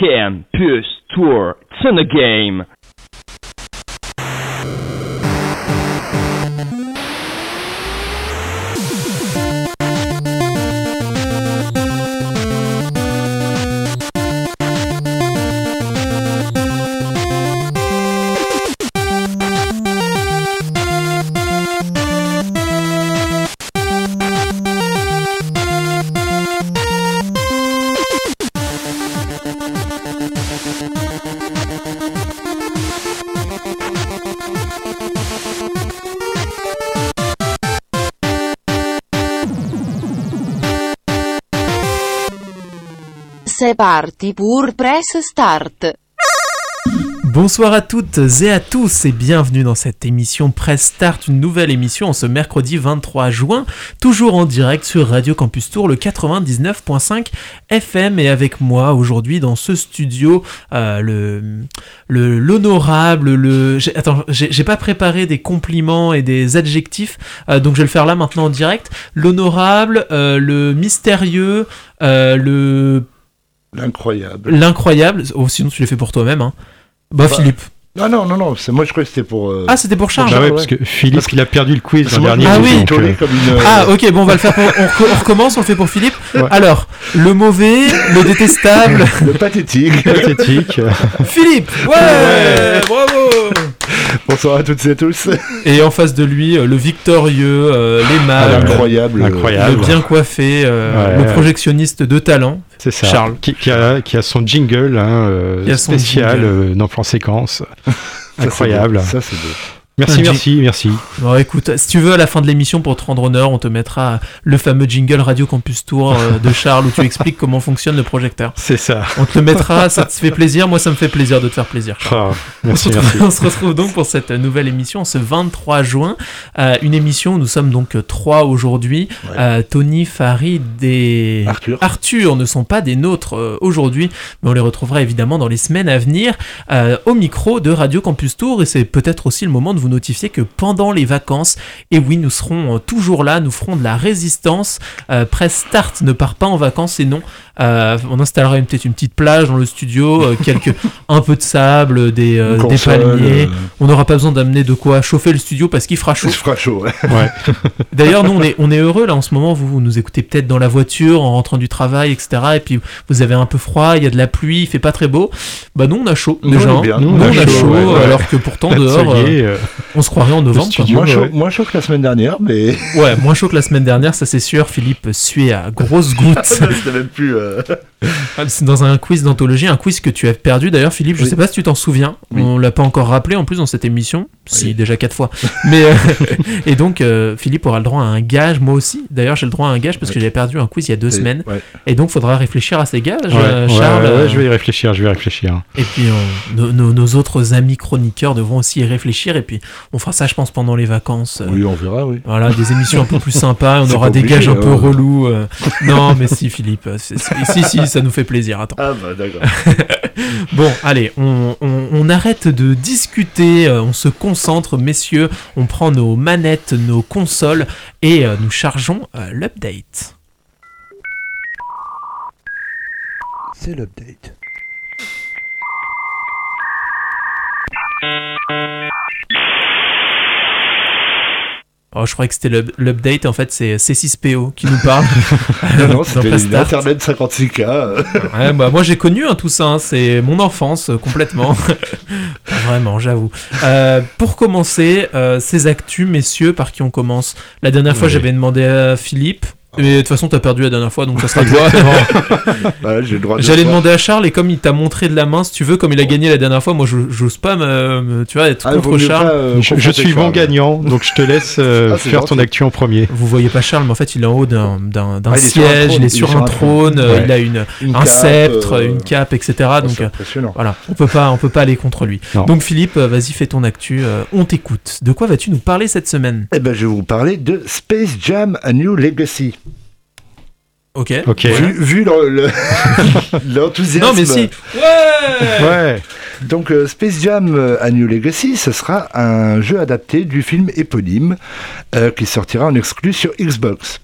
Campus Tour. It's in the game. Pour Press Start. Bonsoir à toutes et à tous et bienvenue dans cette émission Press Start, une nouvelle émission en ce mercredi 23 juin, toujours en direct sur Radio Campus Tour, le 99.5 FM et avec moi aujourd'hui dans ce studio euh, le le l'honorable, le, attends, j'ai pas préparé des compliments et des adjectifs, euh, donc je vais le faire là maintenant en direct. L'honorable, euh, le mystérieux, le L'incroyable. l'incroyable. Oh, sinon tu l'as fait pour toi-même. Hein. Bah, Bah, Philippe. Non, non, non, non, c'est moi je croyais que c'était pour. euh, Ah, c'était pour Charles. Bah ouais, ouais. parce que Philippe, Parce que- il a perdu le quiz l'an dernier. Ah suis oui. donc, euh, comme une. Ah ok bon on va le faire pour... on recommence on le fait pour Philippe alors le mauvais le détestable Le pathétique. pathétique. Philippe ouais, bravo Bonsoir à toutes et à tous. et en face de lui euh, le victorieux euh, l'aimable Incroyable. Incroyable. le bien coiffé euh, Ouais. le projectionniste de talent C'est ça. Charles. Qui, qui a, qui a son jingle hein, euh, a son spécial jingle. euh, dans plan séquence. Ça, Incroyable. Ça, c'est beau. Merci, merci, merci. bon écoute si tu veux à la fin de l'émission pour te rendre honneur on te mettra le fameux jingle Radio Campus Tour euh, de Charles où tu expliques comment fonctionne le projecteur C'est ça. on te le mettra ça te fait plaisir moi ça me fait plaisir de te faire plaisir. Ah, merci, on, se merci. retrouve, on se retrouve donc pour cette nouvelle émission ce 23 juin. Euh, une émission où nous sommes donc trois aujourd'hui. Ouais. Euh, Tony, Farid et Arthur. Arthur ne sont pas des nôtres euh, aujourd'hui, mais on les retrouvera évidemment dans les semaines à venir euh, au micro de Radio Campus Tour. Et c'est peut-être aussi le moment de vous notifier que pendant les vacances, et oui, nous serons euh, toujours là, nous ferons de la résistance. Euh, Press Start ne part pas en vacances et non, euh, on installera une- peut-être une petite plage dans le studio, euh, quelques, un peu de sable, des, euh, des palmiers. euh, On n'aura pas besoin d'amener de quoi chauffer le studio parce qu'il fera chaud. Il fera chaud. ouais. Ouais. D'ailleurs, nous, on est, on est heureux là en ce moment. Vous, vous nous écoutez peut-être dans la voiture, en rentrant du travail, etc. Et puis vous avez un peu froid, il y a de la pluie, il fait pas très beau. Bah, nous, on a chaud Nous, déjà. on hein. bien. Nous, on a chaud, ouais, ouais. alors que pourtant dehors, on se croirait en novembre. studio. Moins chaud, ouais. moins chaud que la semaine dernière, mais. Ouais, moins chaud que la semaine dernière, ça c'est sûr. Philippe suait à grosses gouttes. C'était même plus. euh, C'est dans un quiz d'anthologie, un quiz que tu as perdu d'ailleurs, Philippe. Je Oui. sais pas si tu t'en souviens. Oui. On l'a pas encore rappelé en plus dans cette émission. Si, Oui. déjà quatre fois. Mais euh, et donc euh, Philippe aura le droit à un gage, moi aussi. D'ailleurs, j'ai le droit à un gage parce que j'ai perdu un quiz il y a deux semaines. Ouais. Et donc, faudra réfléchir à ces gages, ouais, euh, ouais, Charles. ouais, je vais y réfléchir, je vais y réfléchir. Et puis, euh, nos, nos- nos autres amis chroniqueurs devront aussi y réfléchir. Et puis, on fera ça, je pense, pendant les vacances. euh, Oui, on verra, oui. Voilà, des émissions un peu plus sympas. On aura des obligé, gages un peu hein. relous. euh. Non, mais si, Philippe. euh, si, si, ça nous fait plaisir. Attends. Ah, bah, d'accord. Bon, allez, on, on- on arrête de discuter, on se concentre, messieurs, on prend nos manettes, nos consoles et nous chargeons l'update. C'est l'update. Oh, je croyais que c'était l'up- l'update, en fait, c'est C6PO qui nous parle. Non, c'était Press une Start. Internet 56K. euh, Ouais, bah, moi j'ai connu hein, tout ça, hein, c'est mon enfance euh, complètement. Vraiment, j'avoue. Euh, pour commencer, euh, ces actus, messieurs, par qui on commence? La dernière fois, Oui. j'avais demandé à Philippe. Mais de toute façon, t'as perdu la dernière fois, donc ça sera toi. De J'allais demander à Charles, et comme il t'a montré de la main, si tu veux, comme il a gagné la dernière fois, moi je- j'ose pas me, me- tu vois, être Ah, contre Charles. pas, euh, Je, suis bon gagnant, donc je te laisse euh, Ah, faire ton actu en premier. Vous voyez pas Charles, mais en fait, il est en haut d'un d'un- d'un Ah, il est sur un siège, trône, il est sur un trône, Ouais. il a une, Une un cape, sceptre, euh, une cape, etc. donc, c'est euh, impressionnant. Voilà, on peut pas, on peut pas aller contre lui. Non. Donc Philippe, vas-y, fais ton actu, euh, on t'écoute. De quoi vas-tu nous parler cette semaine? Eh ben, je vais vous parler de Space Jam A New Legacy. Ok. Vu, vu le- le- l'enthousiasme. Non mais si. Ouais. Ouais. Donc euh, Space Jam euh, A New Legacy, ce sera un jeu adapté du film éponyme euh, qui sortira en exclu sur Xbox.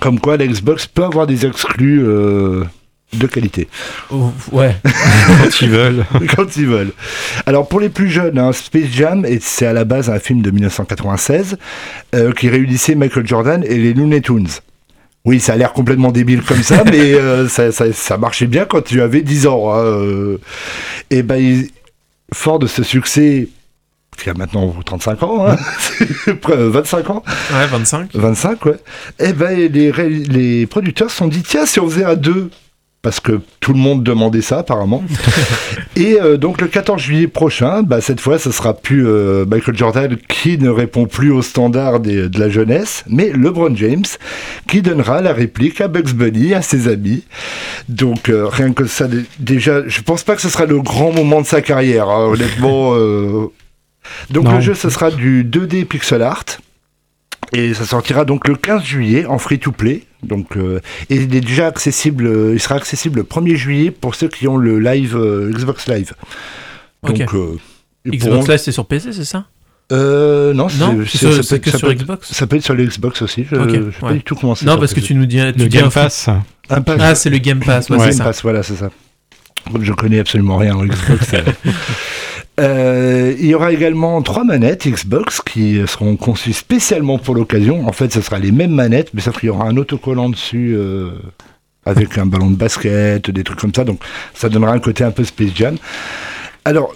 Comme quoi la Xbox peut avoir des exclus euh, de qualité. Oh, ouais. Quand ils veulent. quand ils veulent. Alors pour les plus jeunes, hein, Space Jam, c'est à la base un film de 1996 euh, qui réunissait Michael Jordan et les Looney Tunes. Oui, ça a l'air complètement débile comme ça, mais euh, ça, ça- ça marchait bien quand tu avais 10 ans. hein, euh. Et ben, fort de ce succès, qui a maintenant 35 ans, hein, près- 25 ans, Ouais, 25. 25, ouais. Eh ben, les, les producteurs se sont dit, tiens, si on faisait un 2 parce que tout le monde demandait ça apparemment. Et euh, donc le 14 juillet prochain, bah, cette fois, ce sera plus euh, Michael Jordan qui ne répond plus aux standards des- de la jeunesse, mais LeBron James qui donnera la réplique à Bugs Bunny, à ses amis. Donc euh, rien que ça, dé- déjà, je pense pas que ce sera le grand moment de sa carrière, hein, honnêtement. euh. Donc Non. le jeu, ce sera du 2D pixel art. Et ça sortira donc le 15 juillet en free-to-play. Donc, euh, et il est déjà accessible, euh, il sera accessible le 1er juillet pour ceux qui ont le live euh, Xbox Live. Donc, euh, Xbox pourront- Live, c'est sur PC, c'est ça? Euh, non, Non, c'est- sur- ça c'est peut- que ça sur peut- Xbox? Ça peut être sur le Xbox aussi. Je Ok, ne sais pas ouais. du tout comment c'est. Non, parce que tu nous dis. Tu Le Game Pass. Un pass- Ah, c'est le Game Pass, ouais, Ouais, Game ça. Pass, voilà, c'est ça. Comme je connais absolument rien en Xbox. euh. Il y aura également trois manettes Xbox qui seront conçues spécialement pour l'occasion. En fait, ce sera les mêmes manettes, mais sauf qu'il y aura un autocollant dessus euh, avec un ballon de basket, des trucs comme ça. Donc, ça donnera un côté un peu Space Jam. Alors,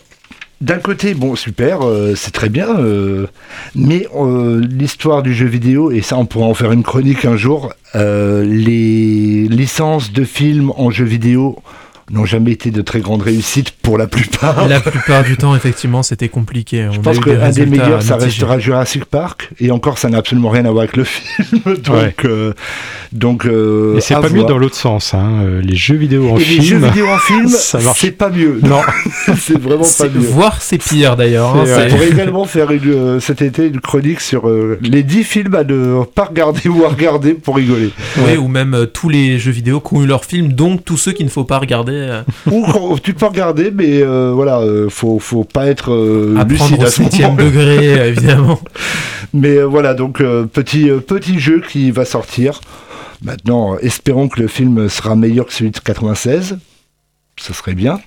d'un côté, bon, super, euh, c'est très bien, mais l'histoire du jeu vidéo, et ça, on pourra en faire une chronique un jour, les licences de films en jeu vidéo n'ont jamais été de très grande réussite pour la plupart. La plupart du temps, effectivement, c'était compliqué. Je On pense qu'un des meilleurs, ça restera Jurassic Park, et encore, ça n'a absolument rien à voir avec le film. donc, Ouais. euh, donc euh, Et c'est pas mieux voir. dans l'autre sens. Hein. Euh, Les jeux vidéo en Et les jeux film. vidéo en film, c'est pas mieux. Non, c'est vraiment pas mieux. Voire c'est pire d'ailleurs. hein, On c'est- pourrait également faire une, euh, cet été une chronique sur euh, les 10 films à ne pas regarder ou à regarder pour rigoler. Ouais, ou même euh, tous les jeux vidéo qui ont eu leur film, donc tous ceux qu'il ne faut pas regarder. Euh, Ou quand- tu peux regarder, mais euh, voilà, euh, faut, faut pas être euh, lucide au à ce septième moment. degré, évidemment. Mais voilà, donc petit, petit jeu qui va sortir. Maintenant, espérons que le film sera meilleur que celui de 96. Ce serait bien.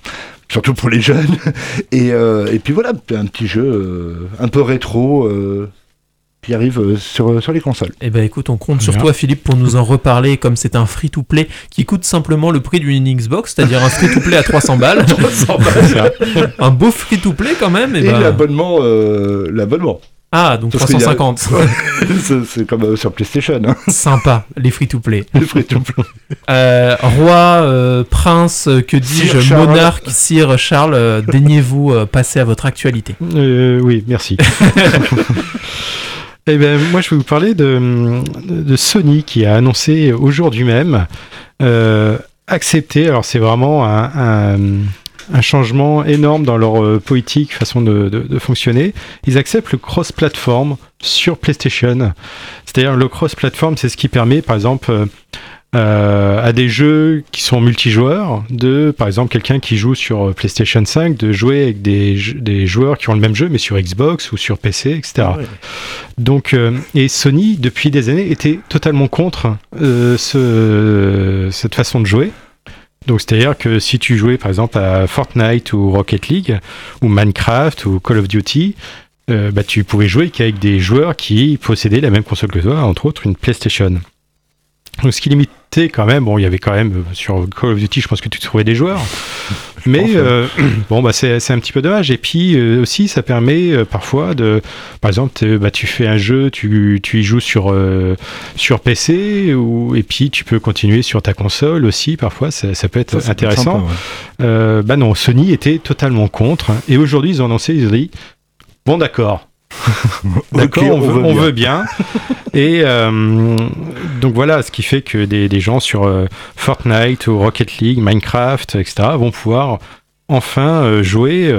Surtout pour les jeunes. Et, euh, et puis voilà, un petit jeu euh, un peu rétro euh, qui arrive euh, sur, sur les consoles. Eh ben écoute, on compte sur toi Philippe pour nous en reparler comme c'est un free-to-play qui coûte simplement le prix d'une Xbox, c'est-à-dire un free-to-play à 300 balles. un beau free-to-play quand même. Et, Et ben- l'abonnement, euh, l'abonnement. Ah, donc Parce qu'il y a- 350. c'est comme euh, sur PlayStation. Hein. Sympa, les free-to-play. Le free-to-play. Euh, roi, euh, prince, euh, que dis-je, Charles. monarque, sire Charles, euh, daignez-vous euh, passer à votre actualité. Euh, oui, merci. Eh ben, moi, je vais vous parler de, Sony qui a annoncé aujourd'hui même euh, accepter. Alors, c'est vraiment un, changement énorme dans leur euh, politique, façon de, de- de fonctionner. Ils acceptent le cross-platform sur PlayStation. C'est-à-dire, le cross-platform, c'est ce qui permet, par exemple, euh, à des jeux qui sont multijoueurs, de, par exemple, quelqu'un qui joue sur euh, PlayStation 5, de jouer avec des, des joueurs qui ont le même jeu, mais sur Xbox ou sur PC, etc. Donc, euh, et Sony, depuis des années, était totalement contre euh, ce, cette façon de jouer. Donc, c'est-à-dire que si tu jouais, par exemple, à Fortnite ou Rocket League, ou Minecraft ou Call of Duty, euh, bah, tu pouvais jouer qu'avec des joueurs qui possédaient la même console que toi, entre autres une PlayStation. Donc, ce qui limitait quand même, bon, il y avait quand même euh, sur Call of Duty, je pense que tu trouvais des joueurs, mais pense, euh, bon, bah, c'est c'est un petit peu dommage. Et puis euh, aussi, ça permet euh, parfois de, par exemple, bah, tu fais un jeu, tu, tu y joues sur, sur PC, ou, et puis tu peux continuer sur ta console aussi, parfois, ça, ça peut être Ça, intéressant. sympa, ouais. Bah non, Sony était totalement contre. Et aujourd'hui, ils ont annoncé, ils ont dit, bon d'accord, d'accord, on, veut, on veut bien. et euh, donc voilà, ce qui fait que des, des gens sur euh, Fortnite ou Rocket League, Minecraft, etc., vont pouvoir enfin euh, jouer.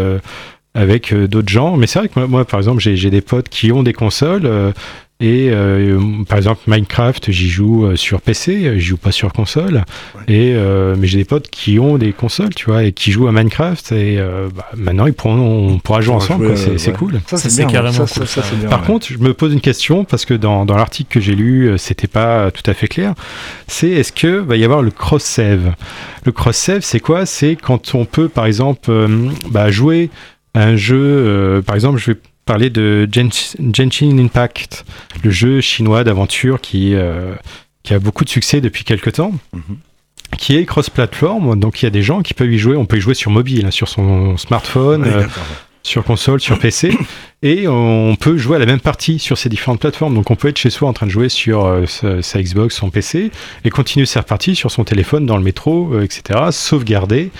avec d'autres gens, mais c'est vrai que moi, moi, par exemple, j'ai des potes qui ont des consoles, Et euh, par exemple, Minecraft, j'y joue euh, sur PC, j'y joue pas sur console. Et euh, mais j'ai des potes qui ont des consoles, tu vois, et qui jouent à Minecraft. Et euh, bah, maintenant, ils pourront, on pourra jouer ensemble. jouer, quoi. C'est ouais. cool. Ça, c'est c'est bien. carrément ça, cool, ça, ça, ça. c'est bien, Par ouais. contre, je me pose une question parce que dans, dans l'article que j'ai lu, c'était pas tout à fait clair. C'est est-ce que va y avoir le cross save Le cross save, c'est quoi? C'est quand on peut, par exemple, euh, bah, jouer à un jeu. euh, par exemple, je vais parler de Genshin Impact, le jeu chinois d'aventure qui euh, qui a beaucoup de succès depuis quelques temps. Mhm. Qui est cross-platform, donc il y a des gens qui peuvent y jouer. On peut y jouer sur mobile, hein, sur son smartphone, euh, sur console, sur PC, et on peut jouer à la même partie sur ces différentes plateformes. Donc on peut être chez soi en train de jouer sur euh, sa, sa Xbox, son PC, et continuer sa partie sur son téléphone, dans le métro, euh, etc., sauvegarder.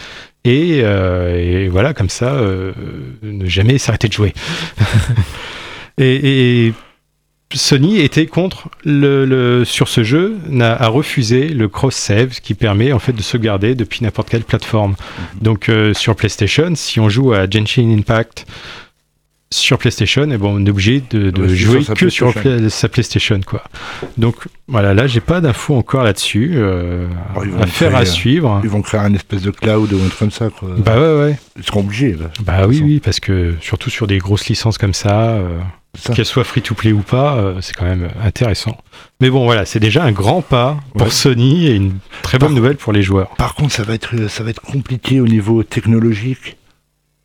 Et, euh, et voilà, comme ça, euh, ne jamais s'arrêter de jouer. et, et Sony était contre le, le- sur ce jeu, n'a a refusé le cross save qui permet en fait de sauvegarder depuis n'importe quelle plateforme. Donc euh, sur PlayStation, si on joue à Genshin Impact sur PlayStation, et bon, on est obligé de, jouer sur que sur pla- sa PlayStation quoi. Donc voilà, là j'ai pas d'infos encore là-dessus. euh, ils vont affaire créer, à suivre. Ils vont créer un espèce de cloud ou un truc comme ça. Quoi. Bah ouais ouais. Ils seront obligés. Là. Bah oui façon. oui parce que surtout sur des grosses licences comme ça. euh, qu'elle soit free to play ou pas, euh, c'est quand même intéressant. Mais bon, voilà, c'est déjà un grand pas pour Ouais. Sony et une très bonne Par- nouvelle pour les joueurs. Par contre, ça va être, ça va être compliqué au niveau technologique.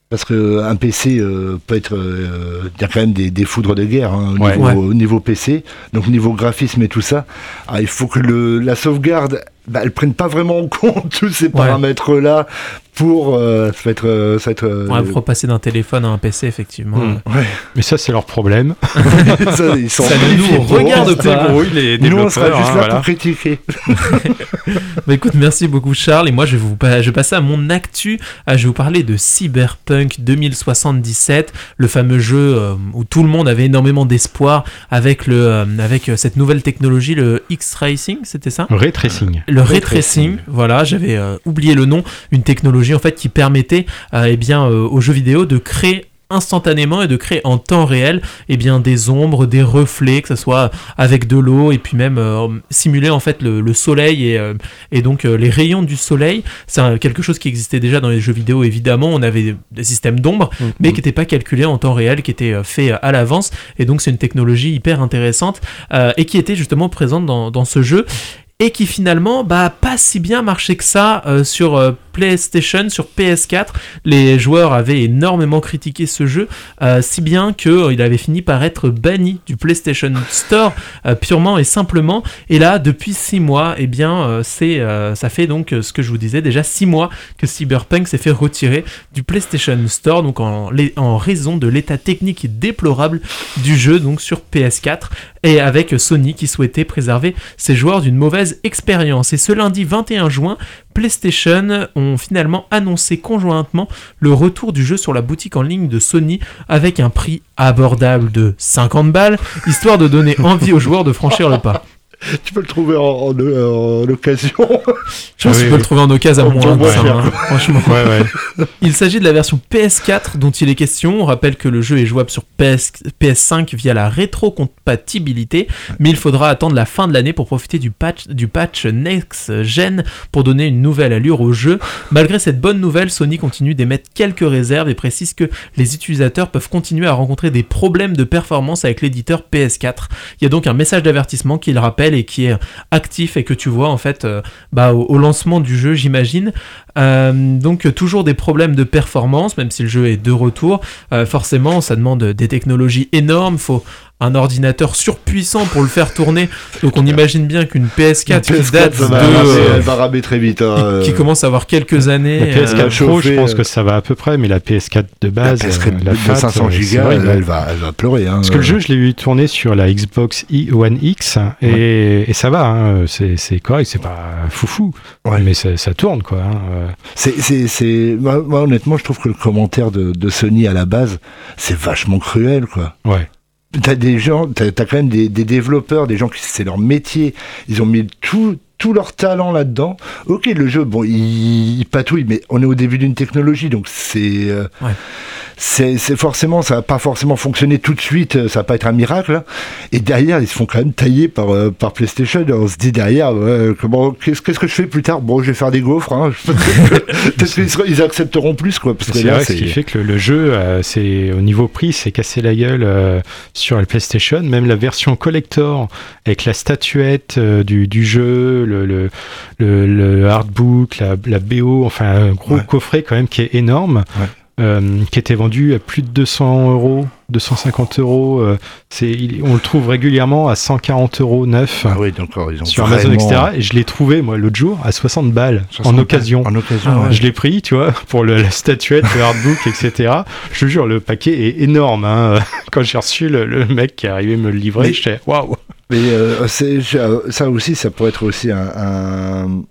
Parce qu'un PC euh, peut être. euh, Il y a quand même des, des foudres de guerre hein, au, Ouais. niveau, Ouais. au niveau PC. Donc, niveau graphisme et tout ça. Ah, il faut que le, la sauvegarde, bah, elle prenne pas vraiment en compte tous ces paramètres-là pour. euh, ça va être. euh, ça va être euh, Ouais, pour passer d'un téléphone à un PC, effectivement. Mm. euh, ouais. Mais ça, c'est leur problème. ça, ils sont Ça nous regarde pas. Les Nous, on sera juste hein, là voilà. pour critiquer. Bah écoute, merci beaucoup Charles. Et moi, je vais vous je vais passer à mon actu. Ah, je vais vous parler de Cyberpunk 2077, le fameux jeu euh, où tout le monde avait énormément d'espoir avec le, euh, avec euh, cette nouvelle technologie, le X-Racing, c'était ça? Ray tracing. le ray Ray tracing, tracing. voilà, j'avais euh, oublié le nom, une technologie en fait qui permettait euh, eh bien euh, aux jeux vidéo de créer instantanément et de créer en temps réel eh bien des ombres, des reflets, que ce soit avec de l'eau et puis même euh, simuler en fait le, le soleil et, euh, et donc euh, les rayons du soleil. C'est quelque chose qui existait déjà dans les jeux vidéo évidemment. On avait des systèmes d'ombre mais qui n'était pas calculé en temps réel, qui était euh, fait euh, à l'avance. Et donc c'est une technologie hyper intéressante et qui était justement présente dans, dans ce jeu et qui finalement bah pas si bien marché que ça euh, sur euh, PlayStation, sur PS4. Les joueurs avaient énormément critiqué ce jeu, euh, si bien que il avait fini par être banni du PlayStation Store purement et simplement. Et là, depuis 6 mois, eh bien, c'est ça fait donc ce que je vous disais déjà 6 mois que Cyberpunk s'est fait retirer du PlayStation Store, donc en, en raison de l'état technique déplorable du jeu, donc sur PS4, et avec Sony qui souhaitait préserver ses joueurs d'une mauvaise expérience. Et ce lundi 21 juin, PlayStation ont finalement annoncé conjointement le retour du jeu sur la boutique en ligne de Sony avec un prix abordable de 50 balles, histoire de donner envie aux joueurs de franchir le pas. Tu peux le trouver en, en- en occasion. Je pense Ah que oui, tu peux oui. le trouver en occasion à moins ça, hein, franchement. Ouais, ouais. Il s'agit de la version PS4 dont il est question. On rappelle que le jeu est jouable sur PS, PS5 via la rétrocompatibilité, mais il faudra attendre la fin de l'année pour profiter du patch, du patch Next Gen pour donner une nouvelle allure au jeu. Malgré cette bonne nouvelle, Sony continue d'émettre quelques réserves et précise que les utilisateurs peuvent continuer à rencontrer des problèmes de performance avec l'éditeur PS4. Il y a donc un message d'avertissement qui le rappelle et qui est actif et que tu vois en fait euh, bah, au, lancement du jeu, j'imagine. Euh, donc toujours des problèmes de performance, même si le jeu est de retour. Euh, forcément, ça demande des technologies énormes. Faut un ordinateur surpuissant pour le faire tourner. Donc on imagine bien qu'une PS4, qui PS4, date de, ramer, euh, elle va ramer très vite. hein, qui euh. commence à avoir quelques années. La euh, PS4 Pro, je pense euh, que ça va à peu près, mais la PS4 de La base, PS4 euh, la de FAT, 500 euh, c'est gigas, vrai, elle, va, elle va pleurer. Hein, Parce que le jeu, je l'ai vu tourner sur la Xbox I- One X et, et ça va, hein, c'est c'est correct, c'est pas foufou, Ouais. mais ça, ça tourne quoi. hein, euh. C'est, c'est, c'est... Moi, moi, honnêtement, je trouve que le commentaire de, de Sony à la base, c'est vachement cruel, quoi. Ouais. T'as des gens, t'as, quand même des, des développeurs, des gens qui c'est leur métier, ils ont mis tout, tout leur talent là-dedans. Ok, le jeu, bon, il, il patouille, mais on est au début d'une technologie, donc c'est, euh, Ouais. c'est c'est forcément, ça va pas forcément fonctionner tout de suite, euh, ça va pas être un miracle. hein. Et derrière, ils se font quand même tailler par, euh, par PlayStation. On se dit derrière, ouais, comment, qu'est-ce, qu'est-ce que je fais plus tard? Bon, je vais faire des gaufres. Hein. Peut-être qu'ils ils accepteront plus, quoi. Parce que C'est là, vrai, ce qui fait que le, le jeu, euh, c'est au niveau prix, c'est cassé la gueule euh, sur la PlayStation. Même la version collector avec la statuette euh, du, du jeu, le, le, le, le artbook, la, la BO, enfin un gros Ouais. coffret quand même qui est énorme. Ouais. euh, qui était vendu à plus de 200 euros, 250 euros. euh, c'est, on le trouve régulièrement à 140 euros neuf Ah oui, d'accord. Ils ont sur Amazon, vraiment- etc. Et je l'ai trouvé, moi, l'autre jour, à 60 balles, 60 en occasion. En occasion, Ah ouais. Je l'ai pris, tu vois, pour le- la statuette, le hardbook, etc. Je te jure, le paquet est énorme. hein. Quand j'ai reçu le, le mec qui est arrivé me le livrer, Mais- j'étais waouh. Mais euh, ça aussi, ça pourrait être aussi un, un,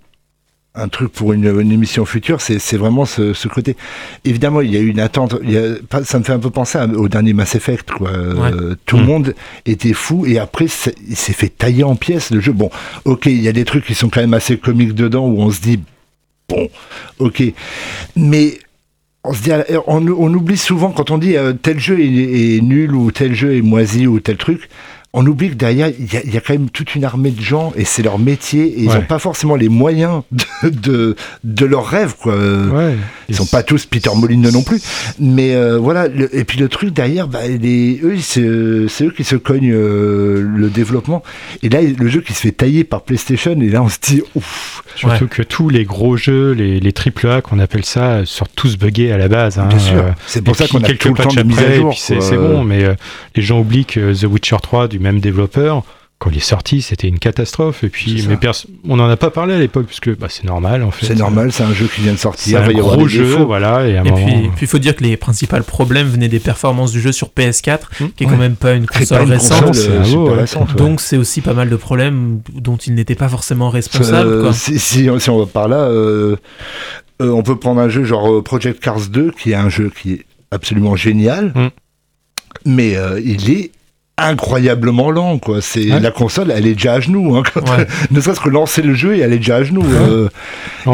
un truc pour une, une émission future. C'est vraiment ce, ce côté. Évidemment, il y a eu une attente. il y a- pas- ça me fait un peu penser au dernier Mass Effect. Quoi. Euh, tout le Mm. monde était fou et après, il s'est fait tailler en pièces le jeu. Bon, ok, il y a des trucs qui sont quand même assez comiques dedans où on se dit bon, ok, mais on se dit, on, on oublie souvent quand on dit euh, tel jeu est, est nul ou tel jeu est moisi ou tel truc. On oublie que derrière, il y, a, y a quand même toute une armée de gens et c'est leur métier et ils Ouais. n'ont pas forcément les moyens de, de, de leurs rêves. Quoi. Ouais. Ils sont pas tous Peter Molyneux non plus. Mais euh, voilà, le- et puis le truc derrière, bah, les, eux, c'est eux qui se cognent euh, le développement. Et là, le jeu qui se fait tailler par PlayStation, et là on se dit, ouf, Surtout que tous les gros jeux, les, les AAA qu'on appelle ça, sortent tous buggés à la base. hein. bien sûr. Euh, C'est et pour ça qu'on a quelques tout le temps patchs de mise à après, et jour. puis c'est bon, mais euh, les gens oublient que The Witcher 3 du même développeur, quand il est sorti, c'était une catastrophe. Et C'est puis, mais on n'en a pas parlé à l'époque, parce que bah, c'est normal en fait. C'est normal, c'est un jeu qui vient de C'est sortir. un y avoir gros jeu, défauts. voilà. Et à un Et moment, puis, puis il faut dire que les principaux problèmes venaient des performances du jeu sur PS4, Hmm. qui est Ouais. quand même pas une C'est console pas une récente. console c'est euh, un super lot, ouais. récente. ouais. Donc c'est aussi pas mal de problèmes dont il n'était pas forcément responsable. Euh, quoi. si, si, si on va par là, euh, euh, on peut prendre un jeu genre Project Cars 2, qui est un jeu qui est absolument génial, Mm. mais euh, il est incroyablement lent quoi c'est Ouais. la console elle est déjà à genoux hein, quand- Ouais. ne serait-ce que lancer le jeu et elle est déjà à genoux euh,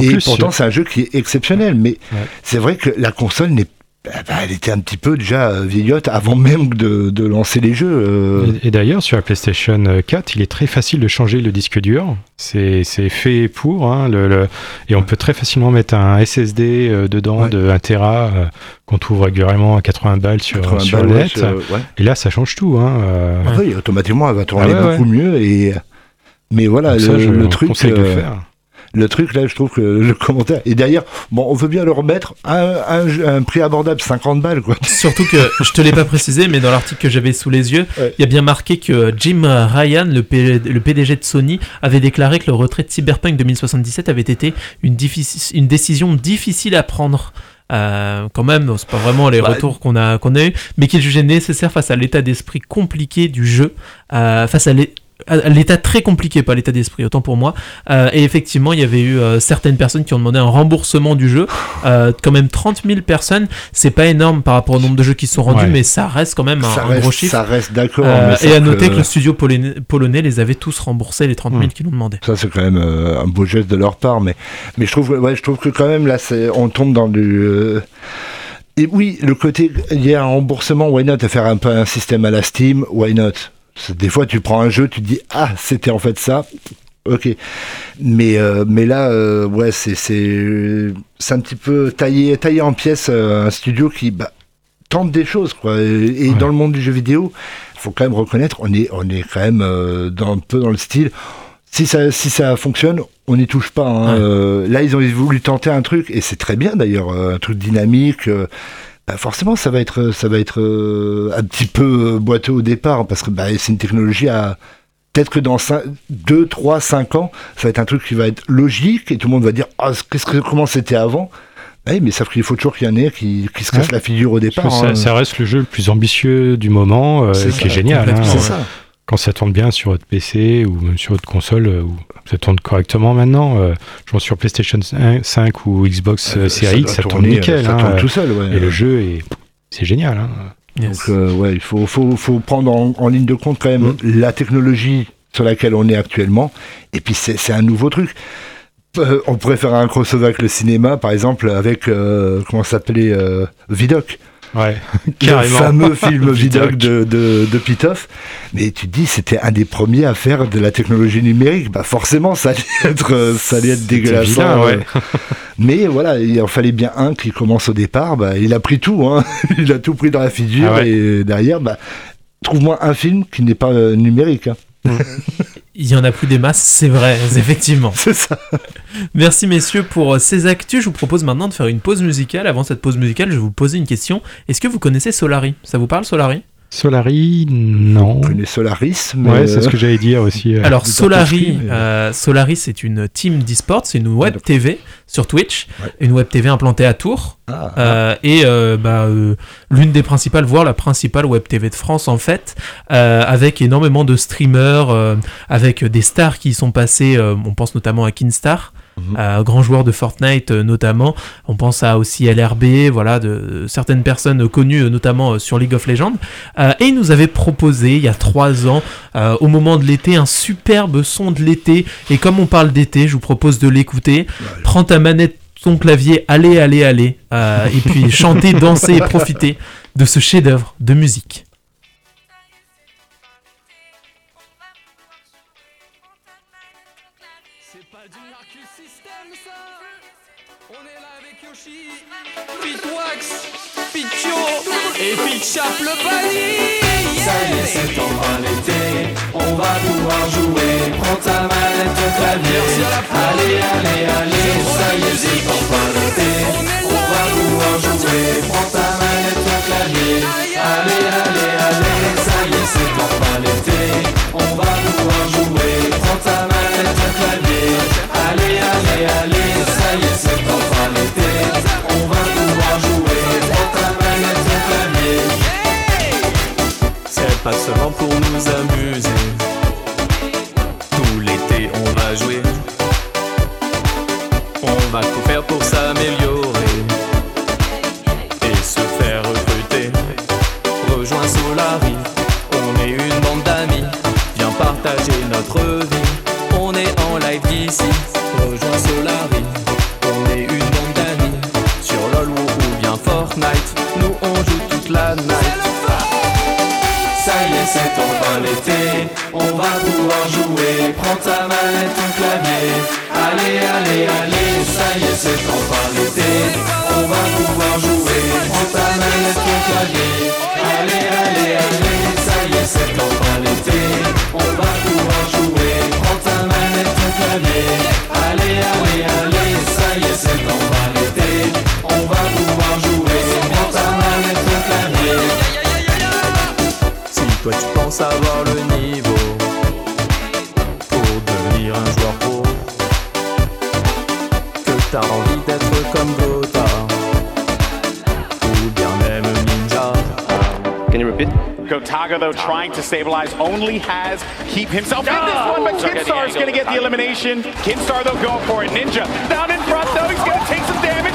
et plus, pourtant c'est un jeu qui est exceptionnel mais c'est vrai que la console n'est bah, bah, elle était un petit peu déjà euh, vieillotte avant même de, de lancer les jeux euh. Et, et d'ailleurs, sur la PlayStation 4, il est très facile de changer le disque dur. C'est fait pour. hein, le, le- et on peut très facilement mettre un SSD euh, dedans Ouais. de 1 Tera euh, qu'on trouve régulièrement à 80 balles sur, 80 sur balles, le net. euh, ouais. Et là, ça change tout. Hein, euh, Ah oui, automatiquement, elle va tourner Ah beaucoup mieux. Et... Mais voilà, donc le, ça, je le truc, de le euh, faire. Le truc, là, je trouve que le commentaire. Et d'ailleurs, bon, on veut bien le remettre à un, prix abordable, 50 balles, quoi. Surtout que je te l'ai pas précisé, mais dans l'article que j'avais sous les yeux, il Ouais. y a bien marqué que Jim Ryan, le, P- le PDG de Sony, avait déclaré que le retrait de Cyberpunk 2077 avait été une, décision difficile à prendre. Euh, quand même, c'est pas vraiment les Bah, retours qu'on a, qu'on a eu, mais qu'il jugeait nécessaire face à l'état d'esprit compliqué du jeu, euh, face à l'état très compliqué, pas l'état d'esprit, autant pour moi. Euh, et effectivement, il y avait eu euh, certaines personnes qui ont demandé un remboursement du jeu. Euh, quand même 30 000 personnes, c'est pas énorme par rapport au nombre de jeux qui sont rendus, Ouais. mais ça reste quand même un, ça, un reste, gros chiffre. ça reste d'accord. Et à noter que- que le studio polonais, polonais les avait tous remboursés, les 30 000 Hmm. qu'ils nous demandaient. Ça, c'est quand même un beau geste de leur part, mais, mais je, trouve, ouais, je trouve que quand même, là, on tombe dans du. Et oui, le côté, il y a un remboursement, why not, à faire un peu un système à la Steam, why not? Des fois, tu prends un jeu, tu te dis, ah, c'était en fait ça, ok. Mais, euh, mais là, euh, ouais, c'est c'est c'est un petit peu taillé, taillé en pièces euh, un studio qui bah, tente des choses, quoi. Et, et Ouais. dans le monde du jeu vidéo, il faut quand même reconnaître, on est, on est quand même dans, un peu dans le style si ça, si ça fonctionne, on n'y touche pas. hein. Ouais. Là, ils ont voulu tenter un truc, et c'est très bien d'ailleurs, un truc dynamique. Euh, bah, forcément, ça va être, ça va être euh, un petit peu euh, boiteux au départ, parce que bah, c'est une technologie à. Peut-être que dans 2, 3, 5 ans, ça va être un truc qui va être logique, et tout le monde va dire ah, qu'est-ce que, comment c'était avant? Oui, mais sauf qu'il faut toujours qu'il y en ait qui, qui se casse Ouais. la figure au départ. ça, hein. ça reste le jeu le plus ambitieux du moment, euh, C'est qui ça, est génial. hein. C'est ça. Quand ça tourne bien sur votre PC ou même sur votre console, euh, où ça tourne correctement maintenant, euh, je pense sur PlayStation 5 ou Xbox euh, Series X, ça tourne nickel. Ça hein, tourne tout seul, ouais. Et le jeu est, c'est génial. Hein. Yes. Donc euh, ouais, il faut, faut, faut prendre en, en ligne de compte quand même la technologie sur laquelle on est actuellement. Et puis c'est c'est un nouveau truc. Euh, on pourrait faire un crossover avec le cinéma, par exemple, avec euh, comment ça s'appelait euh, Vidoc. Ouais, le fameux film Vidoc. De, de, de Pitoff. Mais tu te dis, c'était un des premiers à faire de la technologie numérique. Bah forcément, ça allait être, euh, ça allait être dégueulasse. vilain, ouais. Mais voilà, il en fallait bien un qui commence au départ. Bah, il a pris tout, hein. il a tout pris dans la figure. Ah ouais. Et derrière, bah, trouve-moi un film qui n'est pas euh, numérique. hein. Il y en a plus des masses, c'est vrai, effectivement. C'est ça. Merci messieurs pour euh, ces actus. Je vous propose maintenant de faire une pause musicale. Avant cette pause musicale, je vais vous poser une question. Est-ce que vous connaissez Solari? Ça vous parle Solari? Solari, non. On connaît Solaris, mais Ouais, c'est ce euh, que j'allais dire aussi. euh. Alors Solari, mais- euh, Solari c'est une team d'e-sport, c'est une web TV sur Twitch, Ouais. une web TV implantée à Tours. ah, Euh, et euh, bah, euh, l'une des principales, voire la principale web TV de France en fait, euh, avec énormément de streamers, euh, avec des stars qui y sont passés, euh, on pense notamment à Kinstar, Mhm. euh, grand joueur de Fortnite euh, notamment, on pense à aussi LRB, voilà, de, certaines personnes connues euh, notamment euh, sur League of Legends, et il nous avait proposé il y a trois ans, au moment de l'été, un superbe son de l'été, et comme on parle d'été, je vous propose de l'écouter, prends ta manette ton clavier, allez, allez, allez, euh, et puis chanter, danser et profiter de ce chef-d'œuvre de musique. Le Ça y est c'est enfin l'été, on va pouvoir jouer. Prends ta manette, ton clavier, allez allez allez. Ça y est c'est enfin l'été, on va pouvoir jouer. Prends ta manette, ton clavier, allez allez allez. Ça y est c'est enfin l'été, on va pouvoir jouer. Prends ta manette, ton clavier, allez allez allez pas seulement pour nous amuser. Tout l'été on va jouer. On va tout faire pour s'améliorer et se faire recruter. Rejoins Solari, on est une bande d'amis. Viens partager notre vie. On est en live d'ici. Rejoins Solari, on est une bande d'amis. Sur LOL ou bien Fortnite, va pouvoir jouer. Prends ta manette, ton clavier. Allez, allez, allez, ça y est, c'est enfin l'été, on va pouvoir jouer. Prends ta manette, ton clavier. Allez, allez, allez, ça y est, c'est enfin l'été, on va pouvoir jouer. Prends ta manette, ton clavier. Allez, allez, allez, ça y est, c'est enfin l'été, on va pouvoir jouer. Prends ta manette, ton clavier. Si toi tu penses avoir le pour devenir un joueur pro, que t'as envie d'être comme Gotha ou bien même Ninja. Gotaga, though, trying to stabilize, only has keep himself in this one, but Kinstar's going to get the elimination. Kinstar, though, going for it. Ninja down in front, though. He's going to take some damage.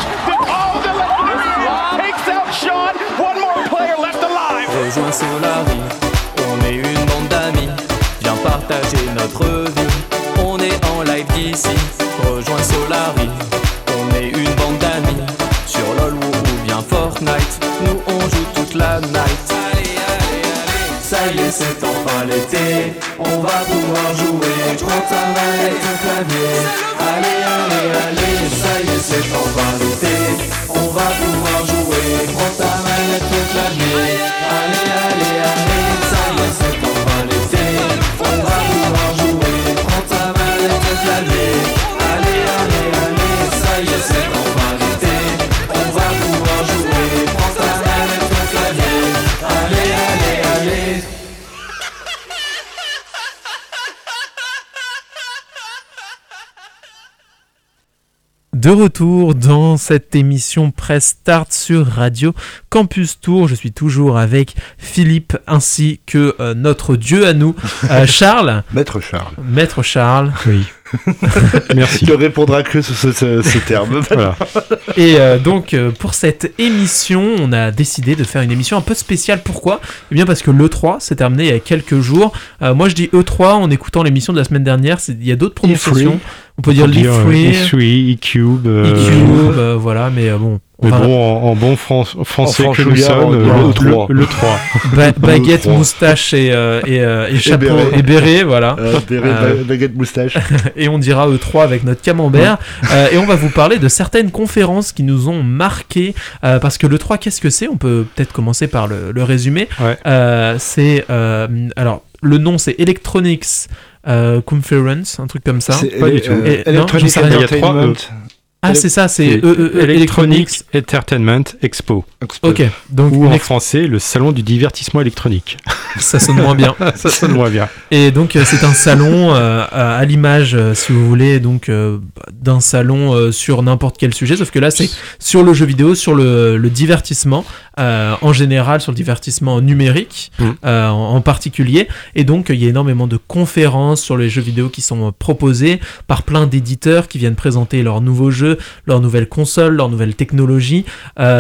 Oh, the left takes out Sean. One more player left alive. Rejoins Solari, on est une bande d'amis. Viens partager notre vie. On est en live d'ici. Rejoins Solari, on est une bande d'amis. Sur LOL ou bien Fortnite, nous on joue toute la night. Allez, allez, allez. Ça y est, c'est enfin l'été. On va pouvoir jouer. Prends ta manette, ton clavier. Allez, allez, allez. Ça y est, c'est enfin l'été. On va pouvoir jouer. De retour dans cette émission Press Start sur Radio Campus Tour. Je suis toujours avec Philippe ainsi que euh, notre dieu à nous, euh, Charles, Maître Charles. maître Charles. Oui. Merci. Il ne répondra que sous ce, ce- ce terme. Voilà. Et euh, donc euh, pour cette émission, on a décidé de faire une émission un peu spéciale. Pourquoi? Eh bien parce que l'E3 s'est terminé il y a quelques jours. Euh, moi je dis E3 en écoutant l'émission de la semaine dernière. Il y a d'autres prononciations. On peut dire On peut dire, euh, l'E3, E3, E-Cube. E-Cube, voilà. Mais euh, bon, Mais bon, en, en bon fran- français que nous sommes, euh, le trois. le 3. ba- baguette, moustache et, euh, et, euh, et chapeau béret. et béret, voilà. Euh, béret, Euh, ba- baguette moustache. et on dira E3 avec notre camembert. Euh, et on va vous parler de certaines conférences qui nous ont marqué. euh, parce que l'E3, qu'est-ce que c'est? On peut peut-être commencer par le, le résumer. Ouais. Euh, c'est. euh, alors, le nom, c'est Electronics euh, Conference, un truc comme ça. C'est pas du tout. Et- non, Electronic j'en sais rien. Il y a trois, Entertainment. Ah, c'est ça, c'est E- E- E- Electronic Entertainment Expo. Ok, donc Ou en français, le salon du divertissement électronique. ça sonne moins bien. Ça sonne moins bien. Et donc euh, c'est un salon euh, à l'image, euh, si vous voulez, donc euh, d'un salon euh, sur n'importe quel sujet, sauf que là c'est sur le jeu vidéo, sur le, le divertissement, euh, en général sur le divertissement numérique Mm. euh, en, en particulier. Et donc il y a énormément de conférences sur les jeux vidéo qui sont euh, proposées par plein d'éditeurs qui viennent présenter leurs nouveaux jeux, leurs nouvelles consoles, leurs nouvelles technologies.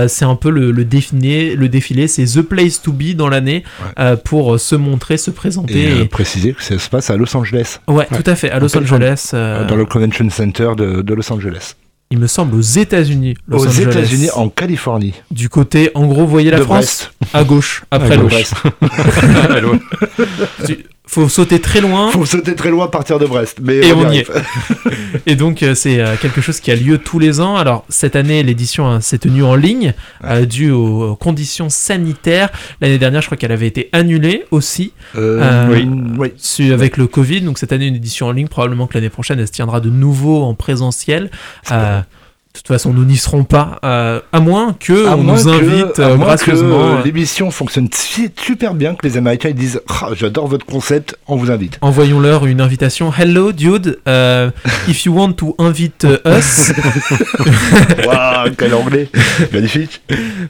C'est un peu le, le défilé, le défilé, c'est the place to be dans l'année Ouais. pour se montrer, se présenter. Et et- préciser que ça se passe à Los Angeles, Ouais, tout à fait, à Los Angeles. dans le Convention Center de, de Los Angeles. Il me semble aux États-Unis. Los Aux. États-Unis, en Californie. Du côté, en gros, vous voyez la de France Brest. à gauche, après À l'eau. gauche. Tu- Faut sauter très loin. Faut sauter très loin, partir de Brest. Mais Et on y on y arrive. Et donc, euh, c'est euh, quelque chose qui a lieu tous les ans. Alors, cette année, l'édition hein, s'est tenue en ligne, euh, due aux, conditions sanitaires. L'année dernière, je crois qu'elle avait été annulée aussi, Euh, Euh, oui. oui. su- avec le Covid. Donc, cette année, une édition en ligne. Probablement que l'année prochaine, elle se tiendra de nouveau en présentiel. Euh, de toute façon, nous n'y serons pas, euh, à moins que À on moins nous que- invite à euh, moins que, gracieusement. euh, euh, l'émission fonctionne si- super bien que les Américains ils disent Ah, j'adore votre concept, on vous invite. Envoyons-leur une invitation. Hello, dude. uh, if you want to invite uh, us, Waouh, quel anglais Magnifique.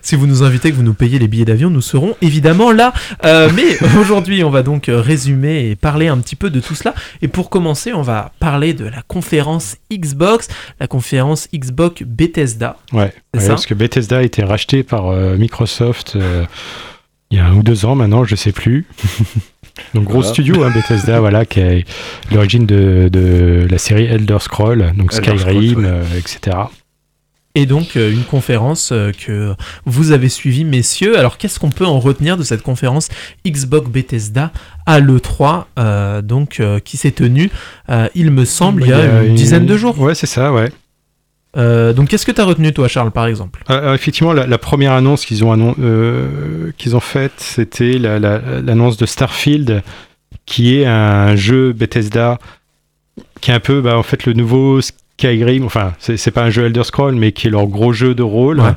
si vous nous invitez, que vous nous payez les billets d'avion, nous serons évidemment là. Euh, mais aujourd'hui, on va donc euh, résumer et parler un petit peu de tout cela. Et pour commencer, on va parler de la conférence Xbox, la conférence Xbox Bethesda. Ouais, C'est ouais, ça parce que Bethesda a été racheté par euh, Microsoft euh, il y a un ou deux ans maintenant, je sais plus. Donc gros Voilà. studio, hein, Bethesda, voilà, qui est l'origine de, de la série Elder Scroll, donc Elder Skyrim, Scrolls, ouais. euh, etc. Et donc euh, une conférence euh, que vous avez suivie, messieurs. Alors qu'est-ce qu'on peut en retenir de cette conférence Xbox Bethesda à l'E3, euh, donc euh, qui s'est tenue, euh, il me semble, il y a une, dizaine de jours. Ouais, c'est ça, ouais. Euh, donc qu'est-ce que tu as retenu toi, Charles, par exemple? Euh, alors, effectivement, la, la première annonce qu'ils ont, annon- euh, qu'ils ont faite, c'était la- la- l'annonce de Starfield, qui est un jeu Bethesda qui est un peu, bah, en fait, le nouveau Skyrim. Enfin, c'est pas un jeu Elder Scroll, mais qui est leur gros jeu de rôle, Ouais.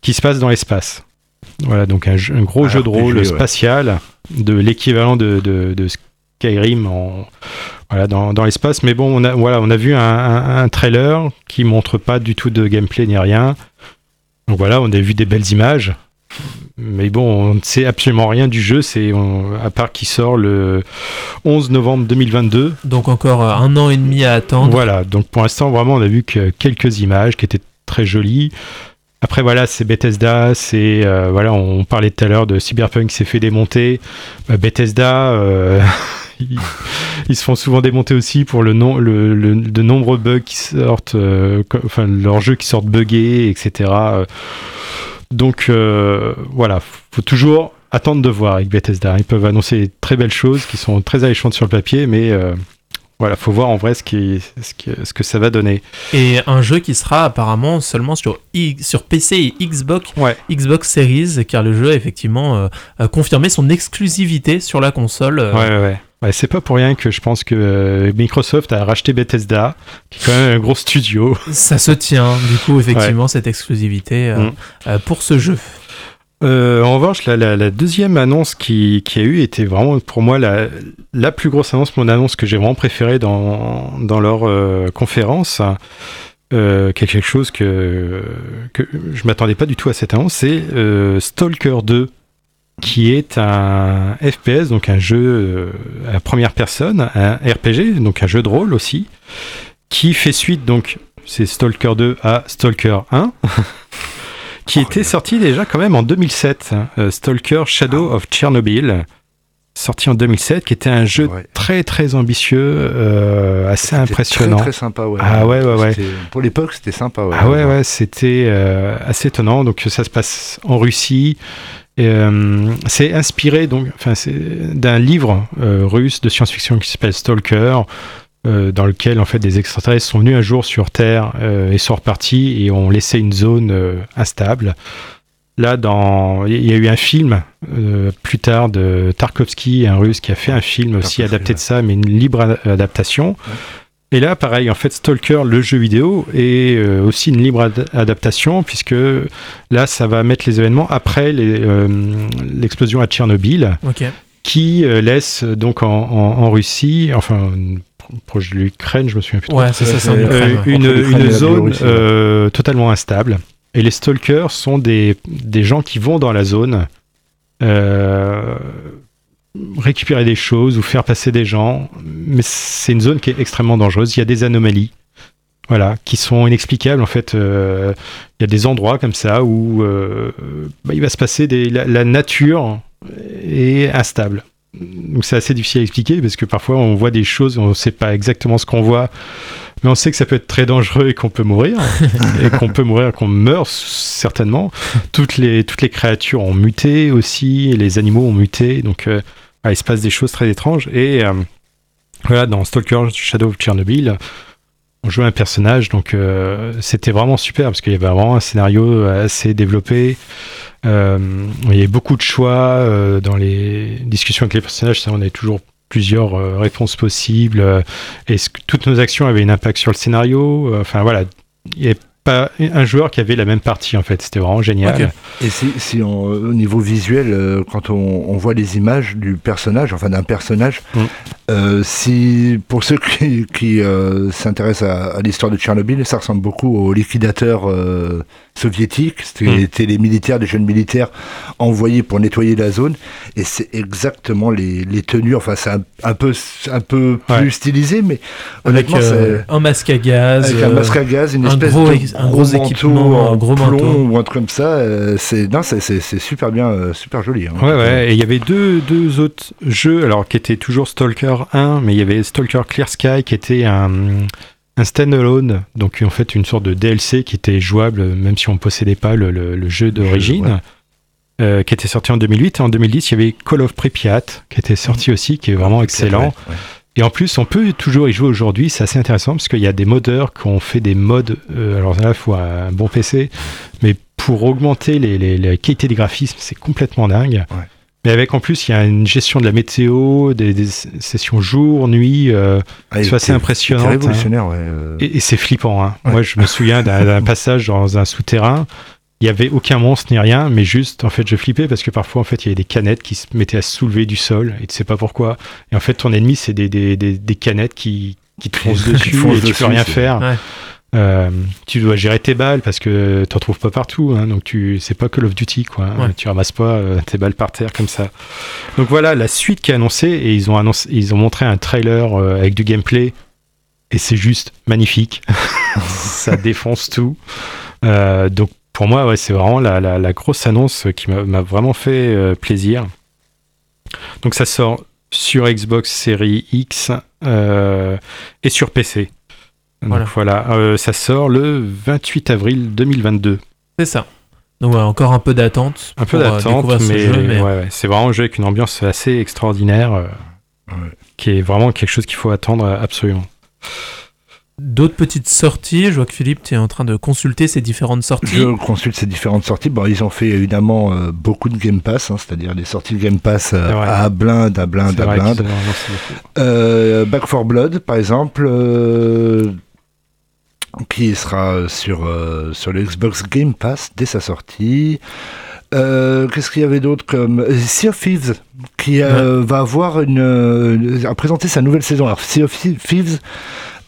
qui se passe dans l'espace. Voilà, donc un, gros Un jeu de rôle ouais. spatial, de l'équivalent de, de- de Skyrim en, voilà, dans, dans l'espace. Mais bon, on a, voilà, on a vu un, un- un trailer qui montre pas du tout de gameplay ni rien. Donc voilà, on a vu des belles images. Mais bon, on ne sait absolument rien du jeu, c'est à part qu'il sort le 11 novembre 2022. Donc encore euh, un an et demi à attendre. Voilà, donc pour l'instant, vraiment, on a vu que quelques images qui étaient très jolies. Après, voilà, c'est Bethesda, c'est. euh, voilà, on parlait tout à l'heure de Cyberpunk qui s'est fait démonter. Bah, Bethesda, euh, ils, ils se font souvent démonter aussi pour le, nom, le, le- de nombreux bugs qui sortent. euh, enfin, leurs jeux qui sortent buggés, etc. Euh, Donc, euh, voilà, faut toujours attendre de voir avec Bethesda. Ils peuvent annoncer des très belles choses qui sont très alléchantes sur le papier, mais. euh, voilà, faut voir en vrai ce, qui, ce, qui- ce que ça va donner. Et un jeu qui sera apparemment seulement sur, sur PC et Xbox, Ouais. Xbox Series, car le jeu a effectivement euh, confirmé son exclusivité sur la console. euh, Ouais, ouais, ouais. C'est pas pour rien que je pense que euh, Microsoft a racheté Bethesda, qui est quand même un gros studio. Ça se tient, du coup, effectivement, cette exclusivité euh, Mm. euh, pour ce jeu. Euh, en revanche, la, la- la deuxième annonce qui, qui a eu était vraiment pour moi la, la plus grosse annonce, mon annonce que j'ai vraiment préférée dans, dans leur euh, conférence. Euh, quelque chose que, que je m'attendais pas du tout à cette annonce, c'est Stalker 2, qui est un FPS, donc un jeu euh, à première personne, un RPG, donc un jeu de rôle aussi, qui fait suite donc c'est Stalker 2 à Stalker 1. qui était sorti déjà quand même en 2007, hein, euh, Stalker Shadow of Chernobyl. sorti en 2007, qui était un jeu Ouais. très très ambitieux, euh, assez impressionnant. Très, très sympa, ouais. Ah ouais, ouais, ouais. Pour l'époque, c'était sympa, ouais. Ah ouais, ouais, c'était euh, assez étonnant. Donc ça se passe en Russie. Euh, c'est inspiré donc, enfin, c'est d'un livre euh, russe de science-fiction qui s'appelle Stalker, euh, dans lequel en fait des extraterrestres sont venus un jour sur Terre et sont repartis et ont laissé une zone instable. Là, dans, il y a eu un film plus tard de Tarkovsky, un Russe, qui a fait un film aussi adapté de ça, mais une libre adaptation. Et là, pareil, en fait, Stalker, le jeu vidéo, est euh, aussi une libre ad- adaptation, puisque là, ça va mettre les événements après euh, l'explosion à Tchernobyl, qui euh, laisse donc en, en- en Russie, enfin, proche de l'Ukraine, je me souviens plus trop, Ouais, c'est ça, ouais. une, une zone euh, totalement instable. Et les stalkers sont des, des gens qui vont dans la zone euh, récupérer des choses ou faire passer des gens. Mais c'est une zone qui est extrêmement dangereuse. Il y a des anomalies. Voilà, qui sont inexplicables en fait. Euh, Il y a des endroits comme ça où euh, bah, il va se passer des, la, la nature est instable. Donc c'est assez difficile à expliquer parce que parfois on voit des choses, on ne sait pas exactement ce qu'on voit, mais on sait que ça peut être très dangereux et qu'on peut mourir, et qu'on peut mourir, qu'on meurt certainement. Toutes les, toutes les créatures ont muté aussi, les animaux ont muté, donc euh, ah, il se passe des choses très étranges. Et euh, voilà, dans Stalker Shadow of Chernobyl, on jouait un personnage, donc euh, c'était vraiment super parce qu'il y avait vraiment un scénario assez développé. Euh, il y avait beaucoup de choix euh, dans les discussions avec les personnages. On avait toujours plusieurs euh, réponses possibles. euh, Est-ce que toutes nos actions avaient un impact sur le scénario? Euh, Enfin voilà, il avait pas un joueur qui avait la même partie en fait. C'était vraiment génial. Et si, si on- au niveau visuel, euh, quand on, on voit les images du personnage, enfin d'un personnage, Mm. euh, si pour ceux qui, qui euh, s'intéressent à, à l'histoire de Tchernobyl, ça ressemble beaucoup aux liquidateurs euh, soviétiques. C'était Mm. les militaires, des jeunes militaires envoyés pour nettoyer la zone, et c'est exactement les, les tenues. Enfin, c'est un, un peu un peu plus Ouais. stylisé, mais Avec honnêtement, euh, c'est un masque à gaz. avec un euh, masque à gaz, une un espèce gros de un gros, gros équipement, en un gros plomb manteau. ou un truc comme ça. euh, c'est super bien, euh, super joli. hein. Ouais, ouais, et il y avait deux, deux autres jeux, alors qui étaient toujours Stalker 1, mais il y avait Stalker Clear Sky qui était un, un standalone, donc en fait une sorte de DLC qui était jouable même si on ne possédait pas le, le- le jeu d'origine, ouais. euh, qui était sorti en 2008. Et en 2010, il y avait Call of Pripyat qui était sorti aussi, qui est vraiment excellent. Ouais, ouais. Et en plus, on peut toujours y jouer aujourd'hui, c'est assez intéressant parce qu'il y a des modeurs qui ont fait des modes, euh, alors là, il faut un bon PC, mais pour augmenter les, les, les qualités des graphismes, c'est complètement dingue. Ouais. Mais avec en plus, il y a une gestion de la météo, des, des sessions jour, nuit, euh, Ah, c'est assez impressionnant. C'est révolutionnaire, ouais. euh. Et, et c'est flippant. Hein. Ouais. Moi, je me souviens d'un passage dans un souterrain. Il y avait aucun monstre ni rien, mais juste, en fait, je flippais parce que parfois, en fait, il y avait des canettes qui se mettaient à se soulever du sol et tu sais pas pourquoi. Et en fait, ton ennemi, c'est des, des, des, des canettes qui, qui te foncent Qui dessus et tu dessus, peux rien faire. Ouais. Euh, tu dois gérer tes balles parce que t'en trouves pas partout, hein, donc tu c'est pas Call of Duty quoi. hein. Ouais. Tu ramasses pas euh, tes balles par terre comme ça. Donc voilà la suite qui est annoncée et ils ont annoncé, ils ont montré un trailer euh, avec du gameplay et c'est juste magnifique. ça défonce tout. Donc pour moi ouais c'est vraiment la, la, la grosse annonce qui m'a vraiment fait plaisir. Donc ça sort sur Xbox Series X et sur PC. Donc Voilà. voilà, euh, ça sort le 28 avril 2022. C'est ça. Donc ouais, encore un peu d'attente. Un peu euh, d'attente, ce mais, ouais, c'est vraiment un jeu avec une ambiance assez extraordinaire, euh, Ouais. qui est vraiment quelque chose qu'il faut attendre absolument. D'autres petites sorties. Je vois que Philippe, tu es en train de consulter ces différentes sorties. Je consulte ces différentes sorties. Bon, ils ont fait évidemment euh, beaucoup de Game Pass, hein, c'est-à-dire des sorties de Game Pass euh, à blinde, à blinde, à blinde. Euh, Back 4 Blood, par exemple, euh, qui sera sur, euh, sur le Xbox Game Pass dès sa sortie. Euh, Qu'est-ce qu'il y avait d'autre comme euh, Sea of Thieves, qui euh, va avoir une, euh, a présenté sa nouvelle saison. Alors Sea of Thieves,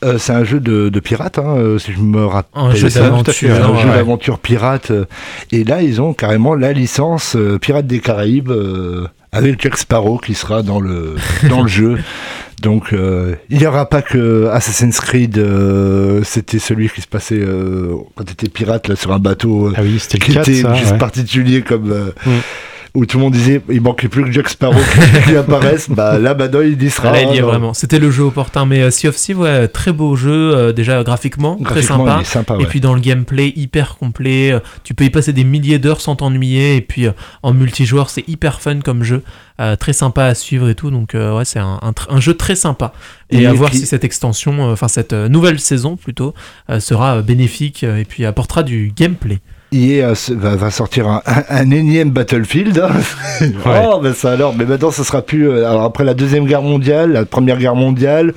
euh, c'est un jeu de, de pirates, hein, euh, si je me rappelle. Un jeu d'aventure, un jeu d'aventure pirate. euh, Et là, ils ont carrément la licence euh, Pirates des Caraïbes euh, avec Jack Sparrow qui sera dans le, dans le jeu. Donc, euh, il n'y aura pas que Assassin's Creed, euh, c'était celui qui se passait euh, quand tu étais pirate là, sur un bateau. Ah oui, le qui 4, était ça. juste ouais. particulier comme. euh, Mm. Où tout le monde disait il manquait plus que Jack Sparrow qui, apparaisse, bah là maintenant il y sera. Là, il y est Alors, vraiment. C'était le jeu opportun, mais euh, Sea of Thieves, ouais, très beau jeu, euh, déjà graphiquement, très sympa. Et puis dans le gameplay hyper complet, euh, tu peux y passer des milliers d'heures sans t'ennuyer. Et puis en multijoueur, c'est hyper fun comme jeu, euh, très sympa à suivre et tout. Donc euh, ouais, c'est un, un tr- un jeu très sympa. Et à voir qui- si cette extension, euh, enfin cette nouvelle saison plutôt, sera bénéfique et puis apportera du gameplay. EA va, va sortir un, un- un énième Battlefield. oh, ben ça alors, mais maintenant ce sera plus. euh, Alors après la deuxième guerre mondiale, la première guerre mondiale,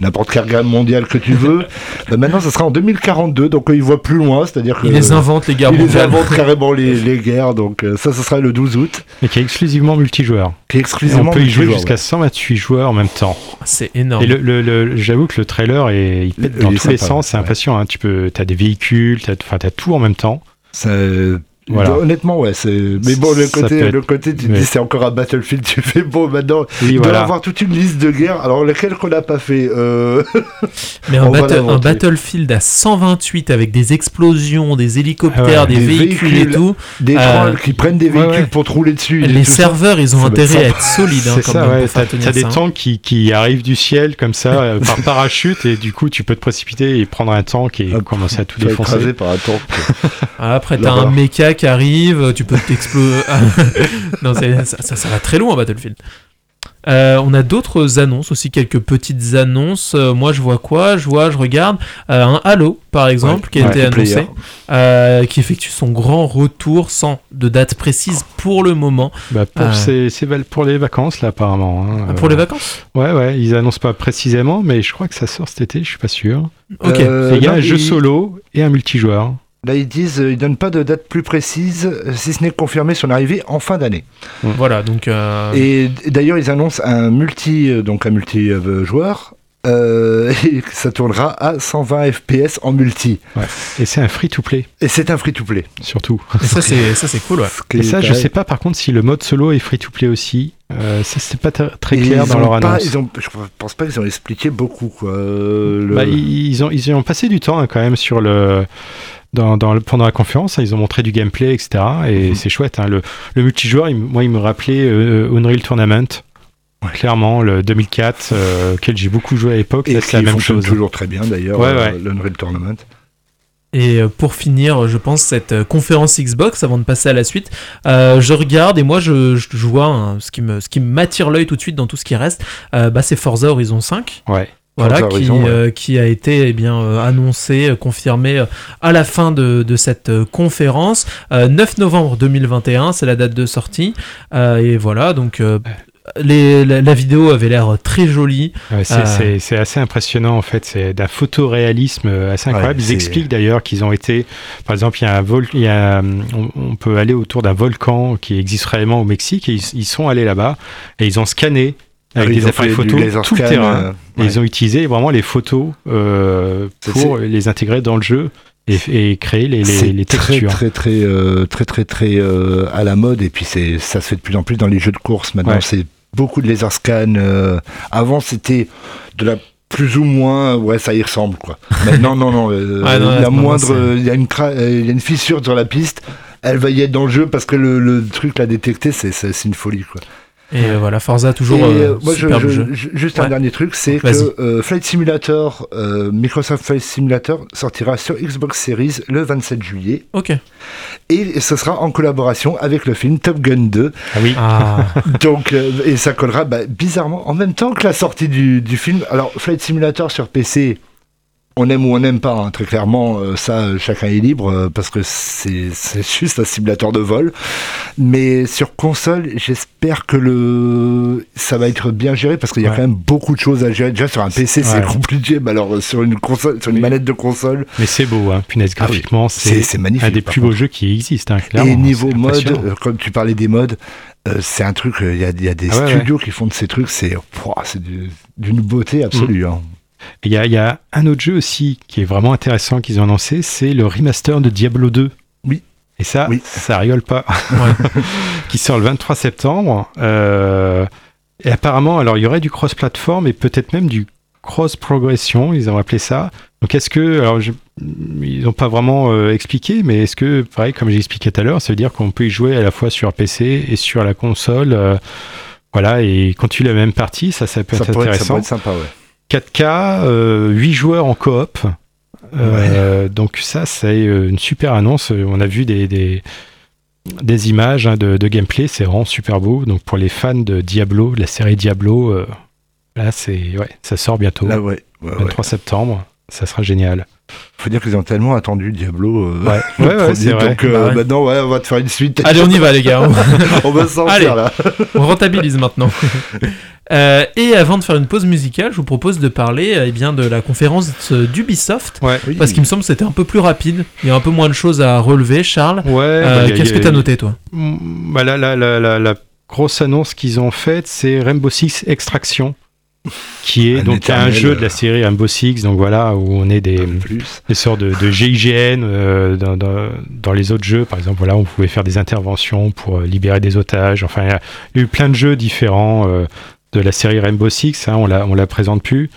n'importe quelle guerre mondiale que tu veux, ben maintenant ce sera en 2042, donc euh, ils voient plus loin, c'est-à-dire que. Ils les inventent les guerres ils les mondiales. inventent carrément les, les guerres, donc euh, ça ce sera le 12 août, Et qui est exclusivement multijoueur. qui est Et exclusivement. on peut y jouer multijoueur, jusqu'à 128 joueurs en même temps. C'est énorme. Et le, le- le- j'avoue que le trailer est, il pète dans tous les sympa, sens, c'est ouais. impatient. Hein. Tu peux, as des véhicules, enfin, t'as tout en même temps. Ouais. Voilà. Honnêtement, ouais, c'est. Mais bon, le côté, être- le côté, tu ouais. dis c'est encore un Battlefield, tu fais bon maintenant. Oui, il doit y voilà. avoir toute une liste de guerres. Alors lesquelles qu'on n'a pas fait euh, Mais un. Battlefield à 128 avec des explosions, des hélicoptères, Ah ouais, des, des véhicules, et tout. Des Euh, trolls qui prennent des véhicules ouais. pour te rouler dessus. Les ça. serveurs, ils ont Ça intérêt à être solides hein, quand ça, même T'as, des tanks qui, qui arrivent du ciel comme ça, euh, par parachute, et du coup, tu peux te précipiter et prendre un tank et Hop. commencer à tout défoncer. écraser par un tank. Ah, Après, t'as un qui arrive, tu peux t'exploser. non, c'est- ça, ça, ça va très loin, Battlefield. Euh, on a d'autres annonces aussi, quelques petites annonces. Euh, moi, je vois quoi? Je vois, je regarde euh, un Halo, par exemple, qui a Ouais, été annoncé, euh, qui effectue son grand retour sans de date précise pour le moment. Bah, pour, Ah. pour les vacances, là, apparemment. hein. Ah, Pour Euh, les vacances? Ouais, ouais, ils annoncent pas précisément, mais je crois que ça sort cet été, je suis pas sûr. Ok. Euh, il y a non, un jeu solo et un multijoueur. Là, ils disent, euh, ils donnent pas de date plus précise, euh, si ce n'est confirmer son arrivée en fin d'année. Voilà, donc. euh, Et d'ailleurs, ils annoncent un multi, donc un multi joueur. euh, et que ça tournera à 120 FPS en multi. Et c'est un free-to-play, Et c'est un free-to-play. surtout. et ça, c'est ça, c'est cool, ouais. Et ça, je sais pas par contre si le mode solo est free-to-play aussi. Euh, ça, c'est pas tr- très clair dans leur pas- annonce. ils ont- je pense pas qu'ils ont expliqué beaucoup. Quoi. Le- Bah, ils, ont, ils ont passé du temps hein, quand même sur le. Dans, pendant la conférence, hein, ils ont montré du gameplay, etc. Et Mhm. c'est chouette. hein. Le, le multijoueur, il- moi, il me rappelait euh, Unreal Tournament. Clairement, le 2004, euh, auquel j'ai beaucoup joué à l'époque, c'est la même fonctionne chose. toujours très bien d'ailleurs, Ouais, euh, ouais. l'Unreal Tournament. Et euh, pour finir, je pense, cette conférence Xbox, avant de passer à la suite, euh, je regarde et moi, je, je vois hein, ce qui me, ce qui m'attire l'œil tout de suite dans tout ce qui reste, euh, bah, c'est Forza Horizon 5. Ouais. Voilà, qui, ouais. euh, qui a été eh bien, euh, annoncé, euh, confirmé euh, à la fin de, de cette conférence. Euh, 9 novembre 2021, c'est la date de sortie. Et voilà, donc les, la, la vidéo avait l'air très jolie. Ouais, c'est, Euh. assez impressionnant en fait, c'est d'un photoréalisme assez incroyable. Ouais, Ils expliquent d'ailleurs qu'ils ont été, par exemple, il y a un vol, il y a, on, on peut aller autour d'un volcan qui existe réellement au Mexique et ils, ils sont allés là-bas et ils ont scanné avec Ils des ont appareils photo tout le terrain. euh, et ils ont utilisé vraiment les photos euh, pour les intégrer dans le jeu et, et créer les, les, très textures. très très euh, très très très euh, à la mode et puis c'est ça se fait de plus en plus dans les jeux de course. Maintenant Ouais. c'est beaucoup de laser scan euh, avant c'était de la plus ou moins ouais ça y ressemble quoi. Maintenant non non, Ouais, non, là, la moindre il y a une il y a une fissure sur la piste elle va y être dans le jeu parce que le, le truc l'a détecté c'est une folie quoi Et euh, voilà, Forza, toujours et, euh, euh, moi, superbe je- jeu. je- juste un dernier truc, c'est que euh, Flight Simulator, euh, Microsoft Flight Simulator sortira sur Xbox Series le 27 juillet Ok. et ce sera en collaboration avec le film Top Gun 2. Ah oui. Ah, Donc, euh, et ça collera bah, bizarrement en même temps que la sortie du, du film. Alors, Flight Simulator sur PC, on aime ou on n'aime pas, hein, très clairement, euh, ça, chacun est libre, euh, parce que c'est juste un simulateur de vol. Mais sur console, j'espère que le ça va être bien géré, parce qu'il y a Ouais. quand même beaucoup de choses à gérer. Déjà, sur un PC, c'est compliqué, mais alors euh, sur une console, sur une Oui. manette de console, Mais c'est beau, hein. punaise, Ah oui. graphiquement, c'est magnifique. un des plus beaux jeux qui existent, hein, clairement. Et niveau C'est mode, euh, comme tu parlais des modes, euh, c'est un truc, il y, a, il y a des Ah ouais, studios qui font de ces trucs, c'est d'une beauté absolue. hein. Il y, a- il y a un autre jeu aussi qui est vraiment intéressant qu'ils ont annoncé, c'est le remaster de Diablo 2. Oui. Et ça, Oui. ça rigole pas. Ouais. qui sort le 23 septembre. Euh, et apparemment, alors il y aurait du cross-platform et peut-être même du cross-progression, ils ont appelé ça. Donc est-ce que, alors je- ils n'ont pas vraiment euh, expliqué, mais est-ce que, pareil, comme j'ai expliqué tout à l'heure, ça veut dire qu'on peut y jouer à la fois sur PC et sur la console euh, Voilà, et quand tu la même partie, ça, ça peut Ça être pourrait, être, ça intéressant. pourrait être sympa, ouais. 4K, euh, 8 joueurs en coop. Euh, Donc ça, c'est euh, une super annonce. On a vu des, des, des images hein, de, de gameplay, c'est vraiment super beau. Donc pour les fans de Diablo, de la série Diablo, euh, là, c'est ouais, ça sort bientôt, Là, ouais. 23 septembre. Ça sera génial. Faut dire qu'ils ont tellement attendu Diablo. euh, Ouais, ouais, ouais, premier, c'est vrai. Donc euh, Bah ouais. maintenant, ouais, on va te faire une suite. Allez, on y va, les gars. on va s'en là. On rentabilise maintenant. Euh, et avant de faire une pause musicale, je vous propose de parler euh, eh bien, de la conférence d'Ubisoft. Ouais. Oui. Parce qu'il me semble que c'était un peu plus rapide. Il y a un peu moins de choses à relever, Charles. Ouais. Euh, bah, Qu'est-ce que tu as noté, toi? Mm, bah, la, la, la, la, la grosse annonce qu'ils ont faite, c'est Rainbow Six Extraction, qui est Un donc un jeu de la série Rainbow Six, donc voilà, où on est des, des sortes de, de GIGN euh, dans, dans, dans les autres jeux. Par exemple, voilà, on pouvait faire des interventions pour euh, libérer des otages. Enfin, il y a eu plein de jeux différents euh, de la série Rainbow Six. Hein, on la, on la présente plus.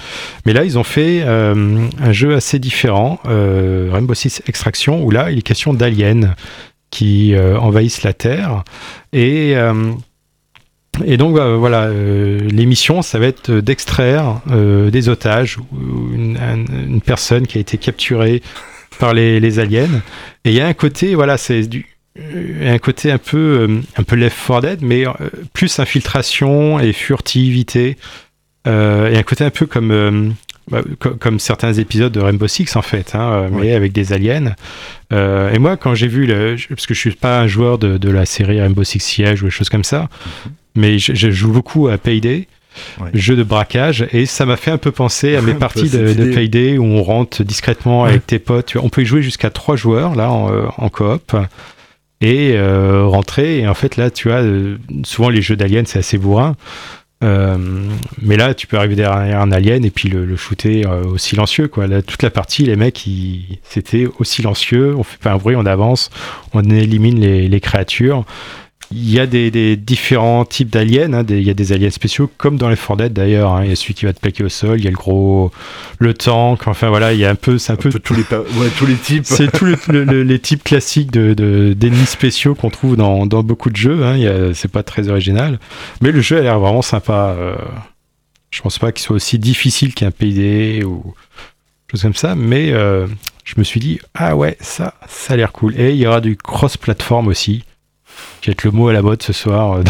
Mais là, ils ont fait euh, un jeu assez différent, Rainbow Six Extraction, où là, il est question d'aliens qui envahissent la Terre. Et, et donc, bah, voilà, euh, l'émission, ça va être d'extraire euh, des otages ou une, un- une personne qui a été capturée par les, les aliens. Et il y a un côté, voilà, c'est du euh, un côté un peu euh, un peu Left 4 Dead mais euh, plus infiltration et furtivité et un côté un peu comme bah, co- comme certains épisodes de Rainbow Six en fait hein, euh, mais avec des aliens. Euh, et moi quand j'ai vu le parce que je suis pas un joueur de, de la série Rainbow Six Siege ou des choses comme ça mais je, je joue beaucoup à Payday Ouais. jeu de braquage et ça m'a fait un peu penser à mes peu parties de, de. Payday où on rentre discrètement avec tes potes. On peut y jouer jusqu'à trois joueurs là en, euh, en coop et euh, rentrer. Et en fait là tu vois euh, souvent les jeux d'aliens c'est assez bourrin Euh, mais là tu peux arriver derrière un alien et puis le, le shooter euh, au silencieux quoi. Là, toute la partie les mecs c'était au silencieux. On fait pas un bruit on avance. On élimine les créatures il y a des, des différents types d'aliens, hein, il y a des aliens spéciaux comme dans les 4 Dead d'ailleurs. hein. Il y a celui qui va te plaquer au sol, il y a le gros, le tank. Enfin voilà, il y a un peu, c'est un Un peu peu tous les, pa- ouais, tous les types. c'est tous les, le- le- les types classiques de, de- d'ennemis spéciaux qu'on trouve dans, dans beaucoup de jeux. Hein. C'est pas très original. Mais le jeu a l'air vraiment sympa. euh. Je pense pas qu'il soit aussi difficile qu'un PD ou chose comme ça. Mais euh, je me suis dit, ah ouais, ça, ça a l'air cool. Et il y aura du cross-platform aussi. Qui être le mot à la mode ce soir. euh,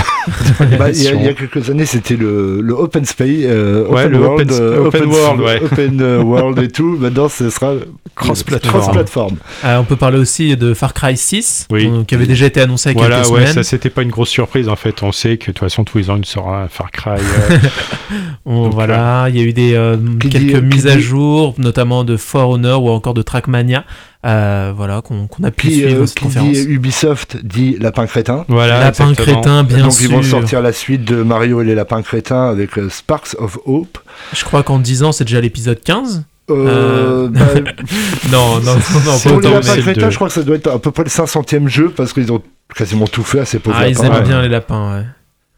Bah, il, y a, y quelques années, c'était le, le Open Space, euh, Ouais, Open le World, open- euh, open world, ouais. Open World et tout. Maintenant, ce sera Cross-platform. Cross-platform. Euh, On peut parler aussi de Far Cry 6, Oui. euh, qui avait déjà été annoncé il y a Voilà, quelques ouais, semaines. ça c'était pas une grosse surprise en fait. On sait que de toute façon tous les ans il sort un Far Cry. euh, On- Donc, voilà, il y a eu des euh, quelques dit- mises à jour, notamment de For Honor ou encore de Trackmania, euh, voilà, qu'on qu'on a pu Qui, suivre euh, cette qui conférence. dit Ubisoft dit Lapin Crétin. voilà, Lapin exactement. crétin, bien Donc sûr. ils vont sortir la suite de Mario et les lapins crétins avec euh, Sparks of Hope. Je crois qu'en 10 ans, c'est déjà l'épisode 15. Euh, Euh, bah, Non, non, non, non, pas pour les autant. je crois que ça doit être à peu près le 500e jeu parce qu'ils ont quasiment tout fait à ces pauvres Ah, ils aiment ouais. bien les lapins, ouais.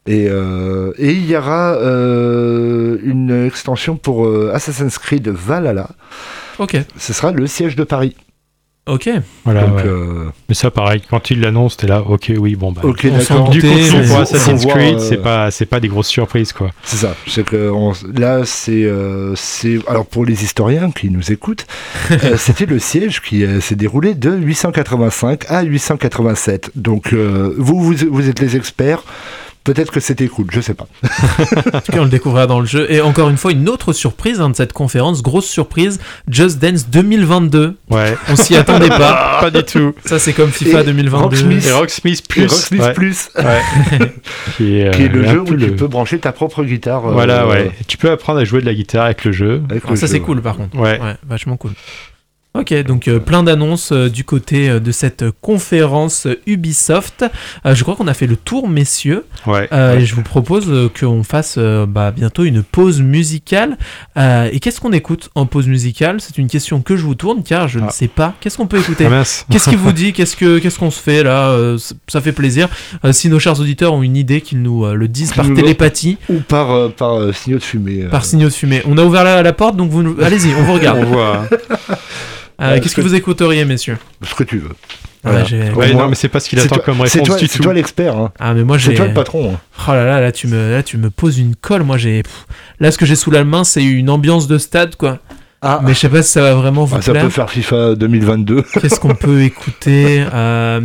Et, euh, et il y aura euh, une extension pour euh, Assassin's Creed Valhalla. Ok, Ce sera le siège de Paris. Ok. Voilà, Donc, ouais. euh, Mais ça pareil, quand il l'annonce, t'es là, ok, oui, bon bah. ok, d'accord. Du coup, pour mais- faut- Assassin's Creed, euh, c'est pas, c'est pas des grosses surprises quoi. C'est ça. C'est que on- là, c'est, euh, c'est. Alors pour les historiens qui nous écoutent, euh, c'était le siège qui euh, s'est déroulé de 885 à 887. Donc euh, vous, vous, vous êtes les experts. Peut-être que c'était cool, je sais pas. En tout cas, on le découvrira dans le jeu. Et encore une fois, une autre surprise hein, de cette conférence, grosse surprise, Just Dance 2022. Ouais. On s'y attendait pas. pas du tout. Ça, c'est comme FIFA Et 2022. Rocksmith. Et Rocksmith Et Plus. Rocksmith ouais, Plus, ouais. qui est, qui est euh, le jeu où tu peux brancher ta propre guitare. euh, Voilà, ouais. Tu peux apprendre à jouer de la guitare avec le jeu. avec Ah, le ça, c'est cool, par contre. Ouais. Ouais, vachement cool. Ok, donc euh, plein d'annonces euh, du côté euh, de cette conférence Ubisoft. Je crois qu'on a fait le tour, messieurs. Ouais. Ouais. Et je vous propose qu'on fasse bah, bientôt une pause musicale. Et qu'est-ce qu'on écoute en pause musicale? C'est une question que je vous tourne car je ne Ah. sais pas. Qu'est-ce qu'on peut écouter? Ah. Qu'est-ce qui vous dit? Qu'est-ce que qu'est-ce qu'on se fait là? Ça fait plaisir. Si nos chers auditeurs ont une idée, qu'ils nous le disent par télépathie, Ou par, par signaux de fumée. par signaux de fumée. On a ouvert la, la porte, donc vous allez-y, on vous regarde. On voit. Euh, Ouais, Qu'est-ce ce que que- vous écouteriez, messieurs Ce que tu veux. Ah, Voilà. Ouais, moi, non, mais c'est pas ce qu'il C'est attend toi, comme c'est réponse c'est toi l'expert. Hein. Ah, mais moi j'ai. C'est toi le patron. hein. Oh là là, là tu me, là tu me poses une colle. Moi j'ai, pff, là ce que j'ai sous la main c'est une ambiance de stade quoi. Ah, Mais je sais pas si ça va vraiment vous ah, ça plaire. peut faire FIFA 2022. Qu'est-ce qu'on peut écouter Euh,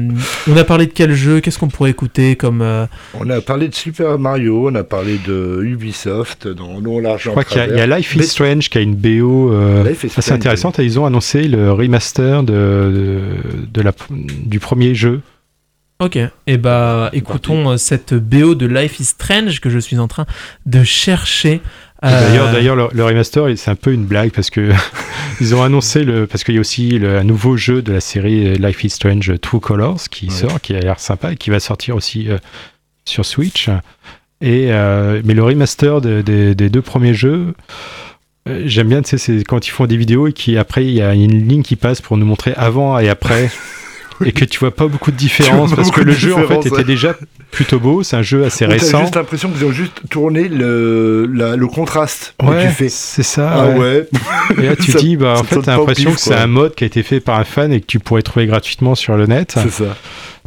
On a parlé de quel jeu Qu'est-ce qu'on pourrait écouter comme euh, On a parlé de Super Mario, on a parlé de Ubisoft dans large, Je crois qu'il y, a- il y a Life is Strange qui a une BO euh, assez Strange, intéressante et ils ont annoncé le remaster de, de, de la, du premier jeu. Ok. Et bah écoutons euh, cette BO de Life is Strange que je suis en train de chercher. Et Euh, D'ailleurs, d'ailleurs, le, le remaster, c'est un peu une blague parce que ils ont annoncé le parce qu'il y a aussi le, un nouveau jeu de la série Life is Strange True Colors qui Ouais. sort, qui a l'air sympa et qui va sortir aussi euh, sur Switch. Et euh, mais le remaster de- des- des deux premiers jeux. J'aime bien, tu sais, c'est quand ils font des vidéos et qui après il y a une ligne qui passe pour nous montrer avant et après et que tu vois pas beaucoup de différence parce que le jeu en fait était déjà plutôt beau, c'est un jeu assez récent. juste l'impression qu'ils ont juste tourné le, la- le contraste. Ouais, tu fais. c'est ça. Ah ouais. ouais. Et là, tu Ça- dis, bah, en fait, t'as l'impression que c'est un mode qui a été fait par un fan et que tu pourrais trouver gratuitement sur le net. C'est ça.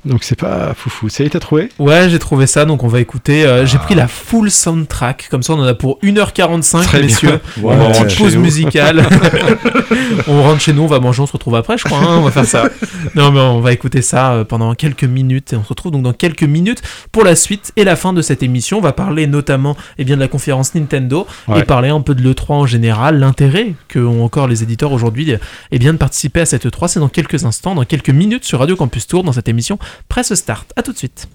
Donc, c'est pas foufou. Ça y est, t'as trouvé? Ouais, j'ai trouvé ça, donc on va écouter. euh, J'ai pris la full soundtrack, comme ça on en a pour 1h45, Très bien. messieurs. Ouais, Une ouais, petite pause nous. musicale. on rentre chez nous, on va manger, on se retrouve après, je crois. hein, on va faire ça. Non, mais on va écouter ça euh, pendant quelques minutes et on se retrouve donc dans quelques minutes pour la suite et la fin de cette émission. On va parler notamment eh bien, de la conférence Nintendo Ouais. et parler un peu de l'E3 en général, l'intérêt que ont encore les éditeurs aujourd'hui eh bien, de participer à cette E3. C'est dans quelques instants, dans quelques minutes sur Radio Campus Tour dans cette émission Presse Start. À tout de suite.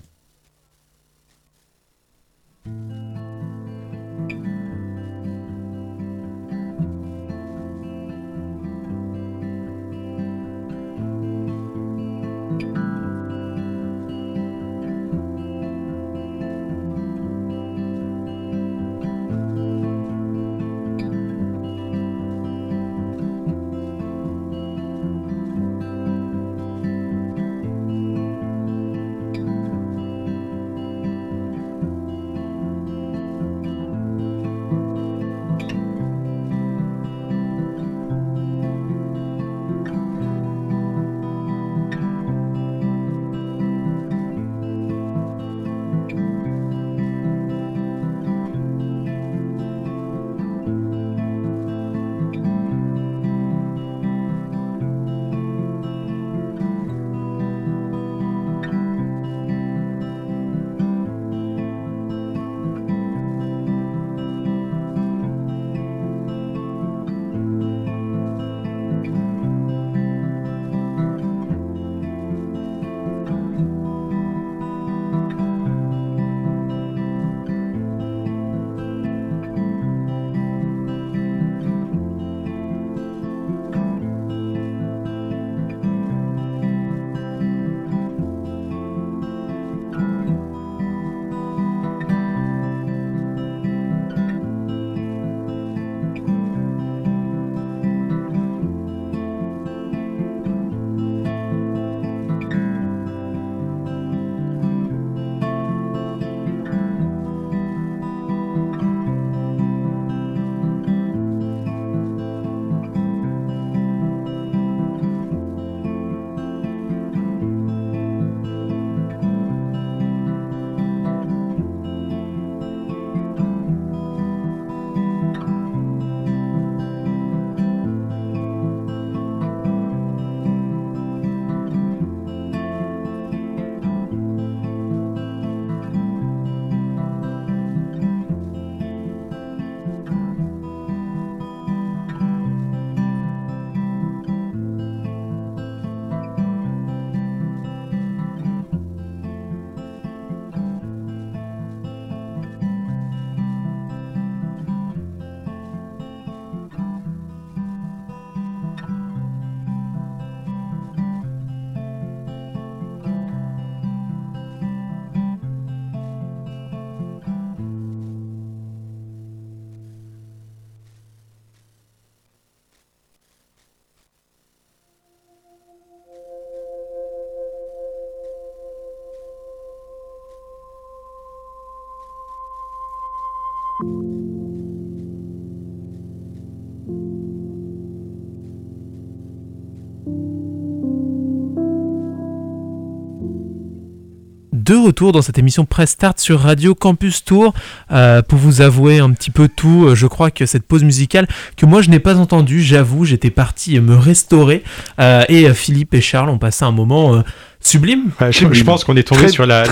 de retour dans cette émission Press Start sur Radio Campus Tour euh, pour vous avouer un petit peu tout. Euh, je crois que cette pause musicale que moi je n'ai pas entendue, j'avoue, j'étais parti me restaurer euh, et Philippe et Charles ont passé un moment sublime. Je, pense qu'on est tombé sur la,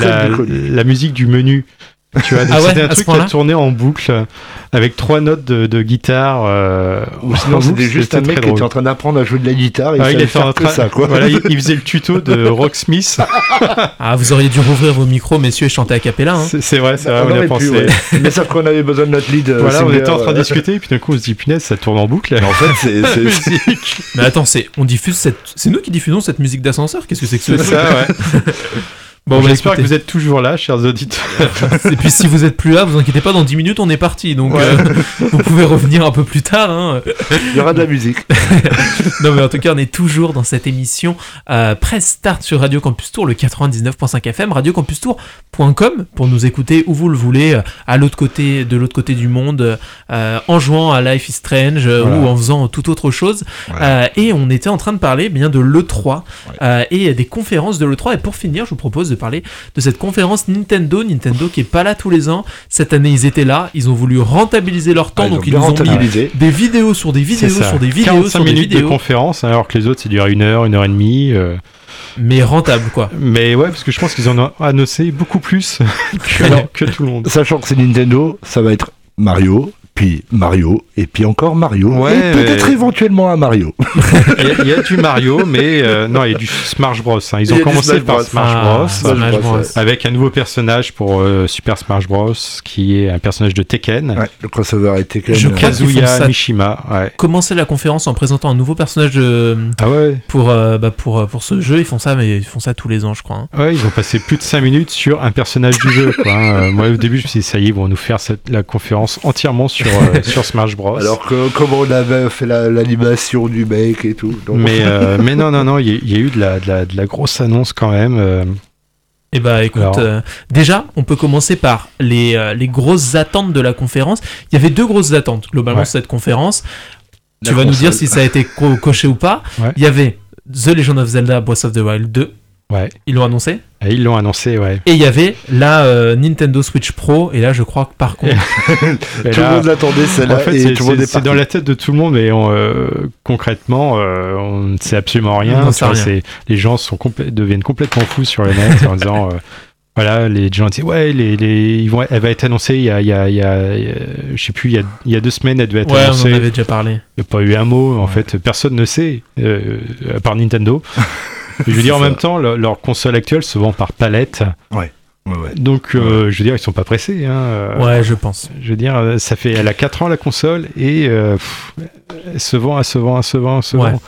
musique du menu tu vois, Ah ouais, un truc qui a tourné en boucle avec trois notes de, de guitare. euh, Ou en sinon, c'était juste un mec qui était en train d'apprendre à jouer de la guitare et il il, savait était en faire que train- ça, quoi. Voilà, il, il faisait le tuto de Rocksmith. Ah, vous auriez dû rouvrir vos micros, messieurs, et chanter à cappella. Hein. C'est vrai, c'est vrai, On on a pensé. pu, ouais. Mais sauf qu'on avait besoin de notre lead. euh, Voilà, on était en train de euh, discuter, et puis d'un coup on se dit punaise, ça tourne en boucle. En fait, c'est- Musique. Mais attends, c'est on diffuse cette, c'est nous qui diffusons cette musique d'ascenseur. Qu'est-ce que c'est que ce C'est truc ça, ouais. Bon, bah, J'espère que vous êtes toujours là, chers auditeurs. Et puis si vous êtes plus là, vous inquiétez pas, dans 10 minutes on est parti. Donc Ouais. euh, vous pouvez revenir un peu plus tard. Hein. il y aura de la musique. Non mais en tout cas on est toujours dans cette émission euh, Press Start sur Radio Campus Tour, le 99.5 FM, radiocampustour.com pour nous écouter où vous le voulez, euh, à l'autre côté, de l'autre côté du monde, euh, en jouant à Life is Strange Voilà. ou en faisant toute autre chose. Voilà. Euh, et on était en train de parler bien de l'E3 euh, et des conférences de l'E3. Et pour finir, je vous propose de parler de cette conférence Nintendo, Nintendo qui est pas là tous les ans. Cette année ils étaient là, ils ont voulu rentabiliser leur temps, Ah, ils donc ils nous ont mis des vidéos sur des vidéos sur des vidéos 45 sur des minutes de vidéos, conférence, alors que les autres, c'est durait une heure, une heure et demie. euh. mais rentable quoi. Mais ouais, parce que je pense qu'ils en ont annoncé beaucoup plus que, Alors- que tout le monde. Sachant que c'est Nintendo, ça va être Mario, puis Mario, et puis encore Mario, Ouais, et peut-être mais- éventuellement un Mario. Il y, a- il y a du Mario, mais euh, non, il y a du Smash Bros. hein. Ils ont commencé Smash par Bros. Smash Ah, Bros. Smash Smash Bros. Bros, Avec un nouveau personnage pour euh, Super Smash Bros. qui est un personnage de Tekken. Ouais, le crossover a été quand Je euh, Kazuya ça. Mishima. Ouais. Commencer la conférence en présentant un nouveau personnage de- Ah ouais pour, euh, bah, pour, pour ce jeu, ils font ça, mais ils font ça tous les ans, je crois. hein. Ouais, ils ont passé plus de 5 minutes sur un personnage du jeu. Quoi, hein. Moi, au début, je me suis dit, ça y est, ils vont nous faire cette- la conférence entièrement sur, euh, sur Smash Bros. Alors que comment on avait fait la- l'animation du mec et tout. donc- mais, euh, mais non, non, non, il y, a- il y a eu de la, de, la, de la grosse annonce quand même. euh. Et bah écoute, Alors. euh, déjà, on peut commencer par les, euh, les grosses attentes de la conférence. Il y avait deux grosses attentes globalement Ouais. sur cette conférence. La tu vas nous dire si ça a été co- coché ou pas. Ouais. Il y avait The Legend of Zelda Breath of the Wild 2, Ouais, ils l'ont annoncé. Et ils l'ont annoncé, ouais. Et il y avait la euh, Nintendo Switch Pro, et là je crois que par contre, tout le monde l'attendait celle-là En fait, et c'est- tout le monde c'est est c'est parti. dans la tête de tout le monde, mais on, euh, concrètement, euh, on ne sait absolument rien. On vois, Les gens sont deviennent complètement fous sur le net en disant. euh, voilà, les gens disent ouais, les, les, ils vont, elle va être annoncée. Il y a, il y a, il y a- il y a- je sais plus, il y a, il y a deux semaines, elle devait être ouais, on annoncée. en avait déjà parlé. Il n'y a pas eu un mot. En fait, personne ne sait, euh, à part Nintendo. je veux dire, en même temps, leur, leur console actuelle se vend par palette. Ouais, ouais. Donc, euh, je veux dire, ils sont pas pressés. Hein, euh, Ouais, je pense. je veux dire, euh, ça fait, elle a 4 ans la console et euh, pff, elle se vend, elle se vend, elle se vend, elle se Ouais. vend.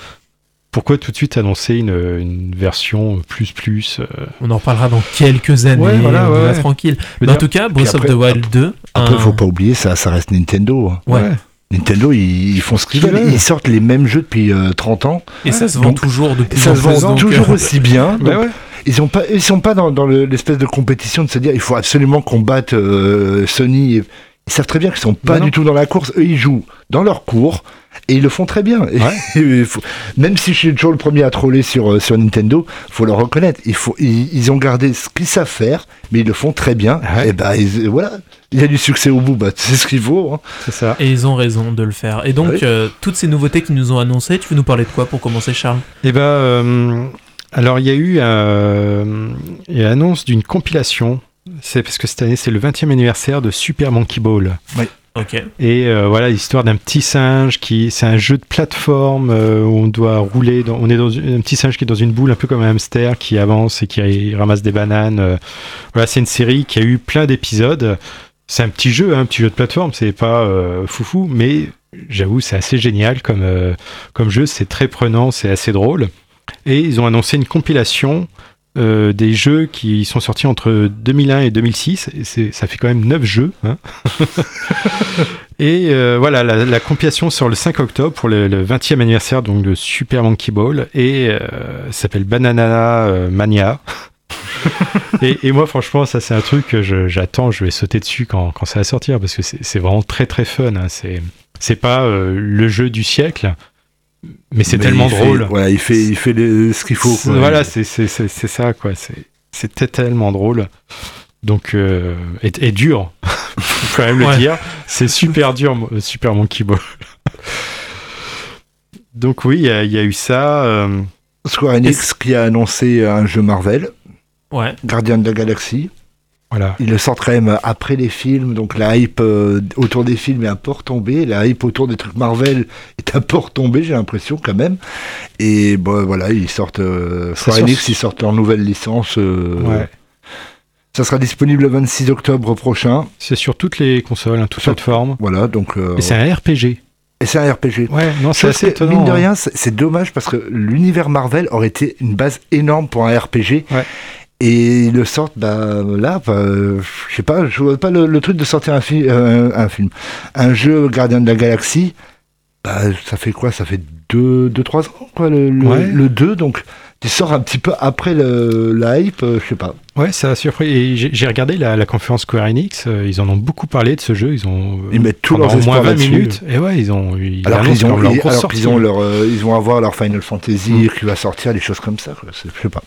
Pourquoi tout de suite annoncer une, une version plus plus euh, On en reparlera dans quelques années. Ouais, voilà, on va tranquille. Mais en tout cas, Breath of the Wild 2. Après, un- faut pas oublier, ça, ça reste Nintendo. hein. Ouais. Nintendo, ils, ils font ce qu'ils veulent. Ils sortent les mêmes jeux depuis euh, 30 ans. Et ça se vend Donc, toujours de Et plus ça se vend donc, toujours euh, aussi bien. Bah Donc, ouais. Ils ont pas, ils sont pas dans, dans le- l'espèce de compétition de se dire il faut absolument qu'on batte euh, Sony. et- Ils savent très bien qu'ils sont pas Bah du tout dans la course. Eux, ils jouent dans leur cours et ils le font très bien. Faut- même si je suis toujours le premier à troller sur, euh, sur Nintendo, faut le reconnaître. Il faut, ils, ils ont gardé ce qu'ils savent faire, mais ils le font très bien. Ouais. Et ben ils- voilà, il y a du succès au bout. Bah, c'est ce qu'il faut. hein. C'est ça. Et ils ont raison de le faire. Et donc, Oui. euh, toutes ces nouveautés qu'ils nous ont annoncées, tu veux nous parler de quoi pour commencer, Charles? Et ben, euh, alors il y a eu euh, il y a l'annonce d'une compilation. C'est parce que cette année c'est le 20e anniversaire de Super Monkey Ball. Ok. Et euh, voilà l'histoire d'un petit singe qui, c'est un jeu de plateforme euh, où on doit rouler. Dans, on est dans une- un petit singe qui est dans une boule, un peu comme un hamster qui avance et qui ramasse des bananes. euh. Voilà, c'est une série qui a eu plein d'épisodes. C'est un petit jeu, hein, un petit jeu de plateforme. C'est pas foufou, mais j'avoue c'est assez génial comme comme jeu. C'est très prenant, c'est assez drôle. Et ils ont annoncé une compilation euh, des jeux qui sont sortis entre 2001 et 2006. Et ça fait quand même 9 jeux. hein. et euh, voilà, la, la compilation sort le 5 octobre pour le, le 20e anniversaire donc, de Super Monkey Ball. Et euh, ça s'appelle Banana Mania. et, et moi, franchement, ça, c'est un truc que j'attends. Je vais sauter dessus quand, quand ça va sortir parce que c'est vraiment très très fun. hein. C'est pas le jeu du siècle, mais c'est tellement il fait- drôle. voilà, il fait, il fait les- ce qu'il faut. quoi. Voilà, c'est c'est- c'est- c'est ça, quoi. C'est C'était tellement drôle. Donc, euh, et, et dur, faut quand même le dire. C'est super dur, mo- Super Monkey Ball. Donc oui, il y, a- il y a eu ça. euh, Square Enix qui a annoncé un jeu Marvel, Ouais. Gardien de la Galaxie. Voilà. Ils le sortent quand même après les films, donc la hype euh, autour des films est un peu retombée. La hype autour des trucs Marvel est un peu retombée, j'ai l'impression quand même. Et bon, voilà, ils sortent. Euh, Square. Enix, ils sortent leur nouvelle licence. euh, Ouais. Ça sera disponible le 26 octobre prochain. C'est sur toutes les consoles, hein, toutes Sur- plateformes. Voilà, donc. euh, Et c'est un RPG. et c'est un RPG. Ouais, non, c'est assez étonnant. Mine de hein. rien, c'est c'est dommage parce que l'univers Marvel aurait été une base énorme pour un RPG. Ouais. Et ils le sortent bah, là, bah, je sais pas, je vois pas le, le truc de sortir un, fi- euh, un film. Un jeu Gardien de la Galaxie, bah, ça fait quoi? Ça fait 2-3 ans, quoi, le, le, Ouais. le 2, donc tu sors un petit peu après le, la hype, euh, je sais pas. Ouais, ça a surpris. J'ai regardé la, la conférence Square Enix. euh, ils en ont beaucoup parlé de ce jeu. Ils ont euh, Ils mettent leurs au moins espoirs 20 là-dessus. minutes. Et ouais, ils ont. Ils Alors qu'ils ont, leur alors ont leur, euh, ils vont avoir leur Final Fantasy Mm. qui va sortir, des choses comme ça, quoi. Je sais pas.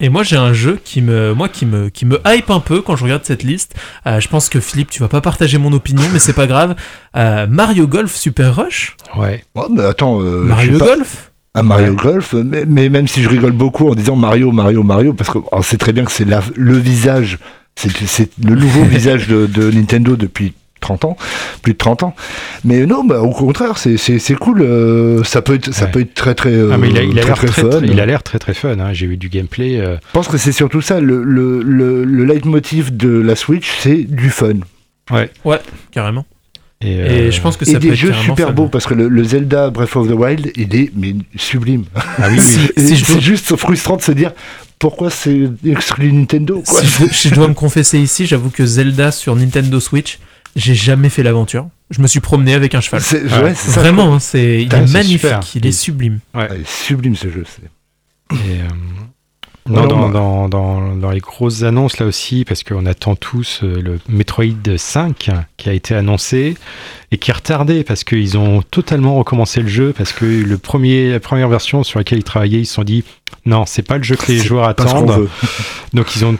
Et moi j'ai un jeu qui me, moi qui me, qui me hype un peu quand je regarde cette liste. Euh, je pense que Philippe, tu vas pas partager mon opinion, mais c'est pas grave. Euh, Mario Golf Super Rush. Ouais. Mais attends, euh, Mario. Golf. Un Mario Golf, mais, mais même si je rigole beaucoup en disant Mario, Mario, Mario, parce qu'on sait très bien que c'est la- le visage, c'est c'est le nouveau visage de, de Nintendo depuis 30 ans, plus de 30 ans. Mais non, bah, au contraire, c'est- cool. euh, ça peut être, ça Ouais. peut être très très, euh, Ah, mais il a il a très, l'air très très, fun. très- il a l'air très très fun. hein. J'ai eu du gameplay. euh, Je pense que c'est surtout ça. Le, le, le, le leitmotiv de la Switch, c'est du fun. Carrément. et, Et euh, je pense que Et ça peut des être jeux super beaux, parce que le, le Zelda Breath of the Wild, il est mais, sublime. Ah oui, oui. Et c'est dois- juste frustrant de se dire pourquoi c'est exclu Nintendo. Quoi. Si je, si je dois me confesser ici, j'avoue que Zelda sur Nintendo Switch, j'ai jamais fait l'aventure. Je me suis promené avec un cheval. C'est Ouais. ouais, c'est ça. Vraiment, hein, c'est, il Putain, est magnifique, super. il est sublime. Ah, il est sublime ce jeu. c'est- Et, euh, Non, non, dans, moi- dans, dans, dans les grosses annonces là aussi, parce qu'on attend tous euh, le Metroid 5 qui a été annoncé et qui est retardé parce qu'ils ont totalement recommencé le jeu parce que le premier, la première version sur laquelle ils travaillaient, ils se sont dit non, c'est pas le jeu que les C'est joueurs attendent. Donc ils ont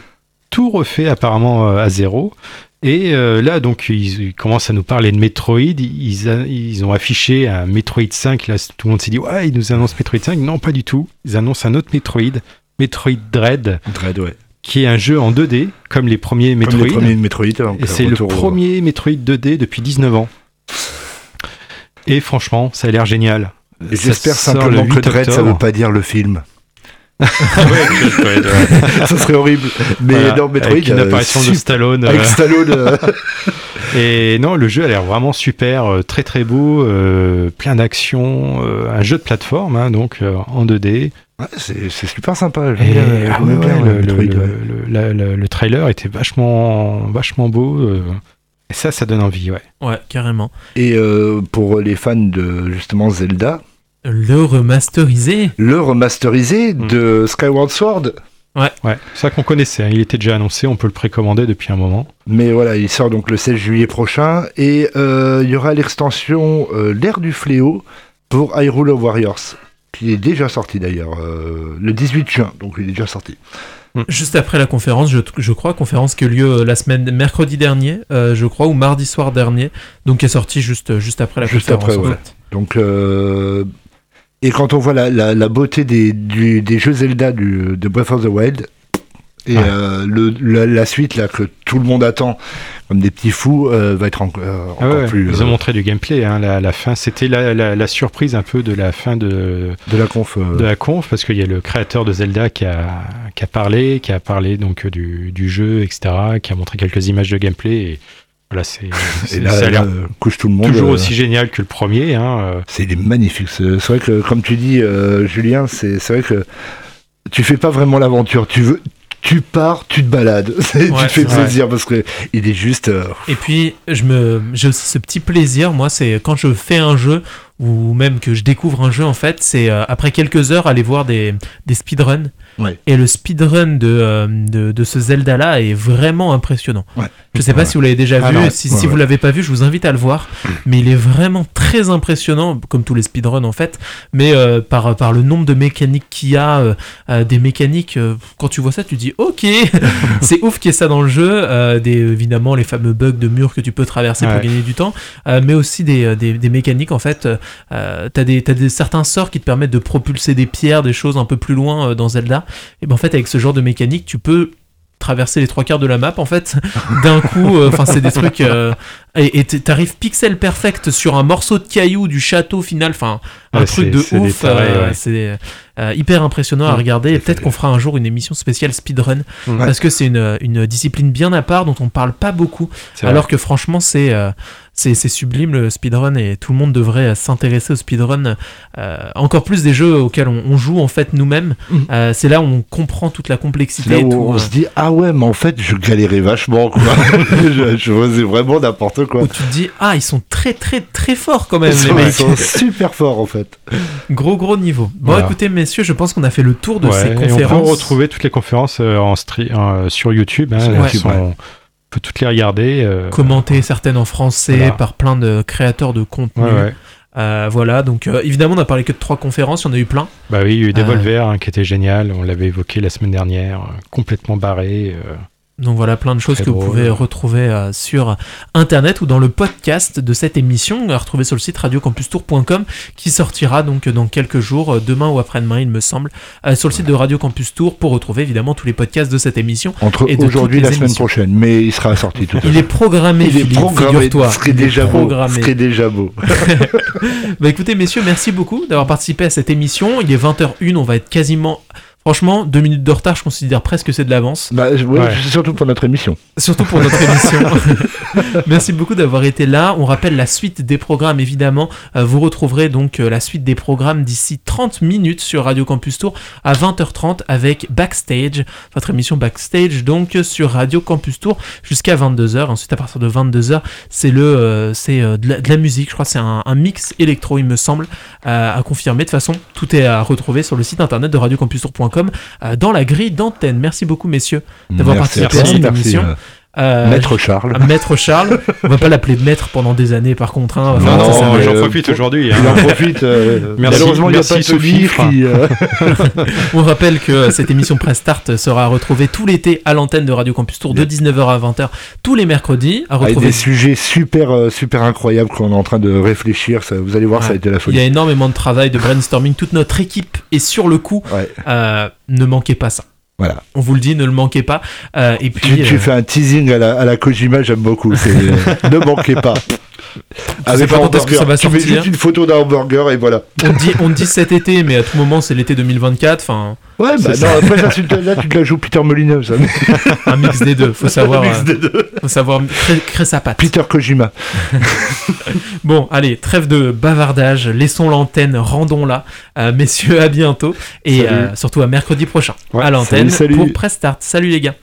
tout refait apparemment euh, à zéro. Et euh, là, donc, ils, ils commencent à nous parler de Metroid. Ils, a- ils ont affiché un Metroid 5. Là, tout le monde s'est dit, ouais, ils nous annoncent Metroid 5. Non, pas du tout. Ils annoncent un autre Metroid, Metroid Dread, Dread, ouais. qui est un jeu en 2D, comme les premiers Comme Metroid. les premiers Metroid. donc, Et c'est le au- premier Metroid 2D depuis 19 ans. Et franchement, ça a l'air génial. Et j'espère simplement le que 8 Dread, ça octobre. veut pas dire le film. Ouais. ça serait horrible. Mais Voilà, non, Metroid. avec une euh, apparition de Stallone. Avec euh, Stallone. euh, Et non, le jeu a l'air vraiment super, très très beau, euh, plein d'action, euh, un jeu de plateforme, hein, donc euh, en 2D. ouais, c'est super sympa. Le, trailer était vachement, vachement beau. euh, et ça, ça donne envie, ouais. Ouais, carrément. Et euh, pour les fans de justement Zelda, Le remasterisé. le remasterisé Mm. de Skyward Sword. Ouais, c'est ça qu'on connaissait. hein, Il était déjà annoncé, on peut le précommander depuis un moment. Mais voilà, il sort donc le 16 juillet prochain et euh, il y aura l'extension euh, L'ère du fléau pour Hyrule Warriors, qui est déjà sorti d'ailleurs, euh, le 18 juin, donc il est déjà sorti. Juste après la conférence, je, je crois, conférence qui a eu lieu la semaine, mercredi dernier, euh, je crois, ou mardi soir dernier, donc qui est sorti juste, juste après la Juste conférence. après, en ouais. fait. Donc, euh, et quand on voit la, la, la beauté des, du- des jeux Zelda du, de Breath of the Wild, et euh, le, la, la suite là que tout le monde attend comme des petits fous euh, va être en- euh, Ah encore ouais, plus ils ont montré du gameplay. Hein, la, la fin, c'était la, la- surprise un peu de la fin de, de la conf. de la conf parce qu'il y a le créateur de Zelda qui a, qui a parlé, qui a parlé donc du, du jeu, etc., qui a montré quelques images de gameplay. Et voilà, c'est et là, ça a là, l'air couche tout le monde. toujours euh, aussi génial que le premier. Hein, euh. C'est il est magnifique. C'est vrai que, comme tu dis, euh, Julien, c'est c'est vrai que tu fais pas vraiment l'aventure. Tu veux, tu pars, tu te balades. tu te fais c'est plaisir parce que il est juste. euh, Et puis, je me, j'ai aussi ce petit plaisir, moi, c'est quand je fais un jeu ou même que je découvre un jeu en fait, c'est euh, après quelques heures aller voir des, des speedruns. Ouais. Et le speedrun de, euh, de, de ce Zelda là est vraiment impressionnant. Ouais. Je sais pas Ouais. si vous l'avez déjà Ah vu, non. si, si vous l'avez pas vu, je vous invite à le voir. Mais il est vraiment très impressionnant, comme tous les speedruns en fait, mais euh, par, par le nombre de mécaniques qu'il y a, euh, euh, des mécaniques, euh, quand tu vois ça, tu dis ok, c'est ouf qu'il y ait ça dans le jeu, euh, des, évidemment les fameux bugs de murs que tu peux traverser pour gagner du temps, euh, mais aussi des, des, des mécaniques en fait, euh, t'as des, t'as des certains sorts qui te permettent de propulser des pierres, des choses un peu plus loin euh, dans Zelda, et ben en fait avec ce genre de mécanique, tu peux traverser les trois quarts de la map en fait d'un coup euh, enfin c'est des trucs euh, et t'arrives pixel perfect sur un morceau de caillou du château final enfin un Ouais, truc de ouf euh, ouais. c'est hyper impressionnant à regarder. et peut-être qu'on fera un jour une émission spéciale speedrun parce que c'est une, une discipline bien à part dont on parle pas beaucoup alors que franchement c'est c'est c'est sublime le speedrun et tout le monde devrait s'intéresser au speedrun euh, encore plus des jeux auxquels on, on joue en fait nous-mêmes Mhm. Euh, c'est là où on comprend toute la C'est complexité là et où tout, on euh, se dit ah ouais mais en fait je galérais vachement quoi. je, je faisais vraiment n'importe quoi. où tu te dis ah ils sont très très très forts quand même Ils les sont, ils mecs sont super forts en fait. gros gros niveau bon Voilà. écoutez messieurs je pense qu'on a fait le tour de Ouais, ces et on peut conférences retrouver toutes les conférences euh, en stream euh, sur YouTube. hein, sont- peut toutes les regarder. euh, commenter certaines en français Voilà. par plein de créateurs de contenu ouais, ouais. Euh, voilà donc euh, évidemment on a parlé que de trois conférences il y en a eu plein Bah oui, il y a eu. Devolver hein, qui était génial. On l'avait évoqué la semaine dernière. complètement barré. Euh, Donc voilà plein de choses Très que vous pouvez retrouver euh, sur internet ou dans le podcast de cette émission à retrouver sur le site radiocampustour.com qui sortira donc dans quelques jours, euh, demain ou après-demain il me semble, euh, sur le site de Radio Campus Tour pour retrouver évidemment tous les podcasts de cette émission. Entre aujourd'hui et la semaine émissions. prochaine, mais il sera sorti tout à Il l'heure. est programmé, Il est programmé, figure-toi. ce Il est déjà beau. Ce est déjà beau. Bah écoutez messieurs, merci beaucoup d'avoir participé à cette émission. Il est 20h01, on va être quasiment... Franchement, deux minutes de retard, je considère presque que c'est de l'avance. Bah, je- ouais, Ouais. c'est surtout pour notre émission. Surtout pour notre émission. Merci beaucoup d'avoir été là. On rappelle la suite des programmes, évidemment. Euh, vous retrouverez donc euh, la suite des programmes d'ici 30 minutes sur Radio Campus Tour à 20h30 avec Backstage, votre émission Backstage, donc sur Radio Campus Tour jusqu'à 22h. Ensuite, à partir de 22h, c'est le, euh, c'est euh, de, la, de la musique. Je crois que c'est un, un mix électro, il me semble, euh, à confirmer. De toute façon, tout est à retrouver sur le site internet de radiocampustour.com euh, dans la grille d'antenne. Merci beaucoup, messieurs, d'avoir participé à cette émission. Euh, Euh, Maître Charles. Maître Charles, on va pas l'appeler maître pendant des années par contre. Hein, Non, Enfin, non, non, mais, j'en euh, profite aujourd'hui. Il hein. en profite. euh, Merci- malheureusement, il n'y a merci, pas de qui. euh, On rappelle que cette émission Press Start sera retrouvée tout l'été à l'antenne de Radio Campus Tour de 19h à 20h tous les mercredis. À Avec retrouver. des sujets super, euh, super incroyables qu'on est en train de réfléchir. Ça, vous allez voir, ça a été la Il y folie. a énormément de travail, de brainstorming. Toute notre équipe est sur le coup. Ouais, Euh, ne manquez pas ça. Voilà. On vous le dit, ne le manquez pas. Euh, et puis, Tu, tu euh, fais un teasing à la, à la Kojima, j'aime beaucoup. Ne manquez pas. Sais pas un quand est-ce que ça va. Tu sortir. juste une photo d'un hamburger et voilà. on, dit, on dit cet été, mais à tout moment, c'est l'été 2024. Enfin, Ouais, bah non, après ça, tu là, tu te la joues Peter Molineux, ça. un mix des deux. Faut savoir, mix euh, des deux. faut savoir créer, créer sa patte. Peter Kojima. Bon, allez, trêve de bavardage, laissons l'antenne, rendons-la. Euh, messieurs, à bientôt. Et euh, surtout à mercredi prochain. Ouais, à l'antenne pour Press Start. Salut les gars.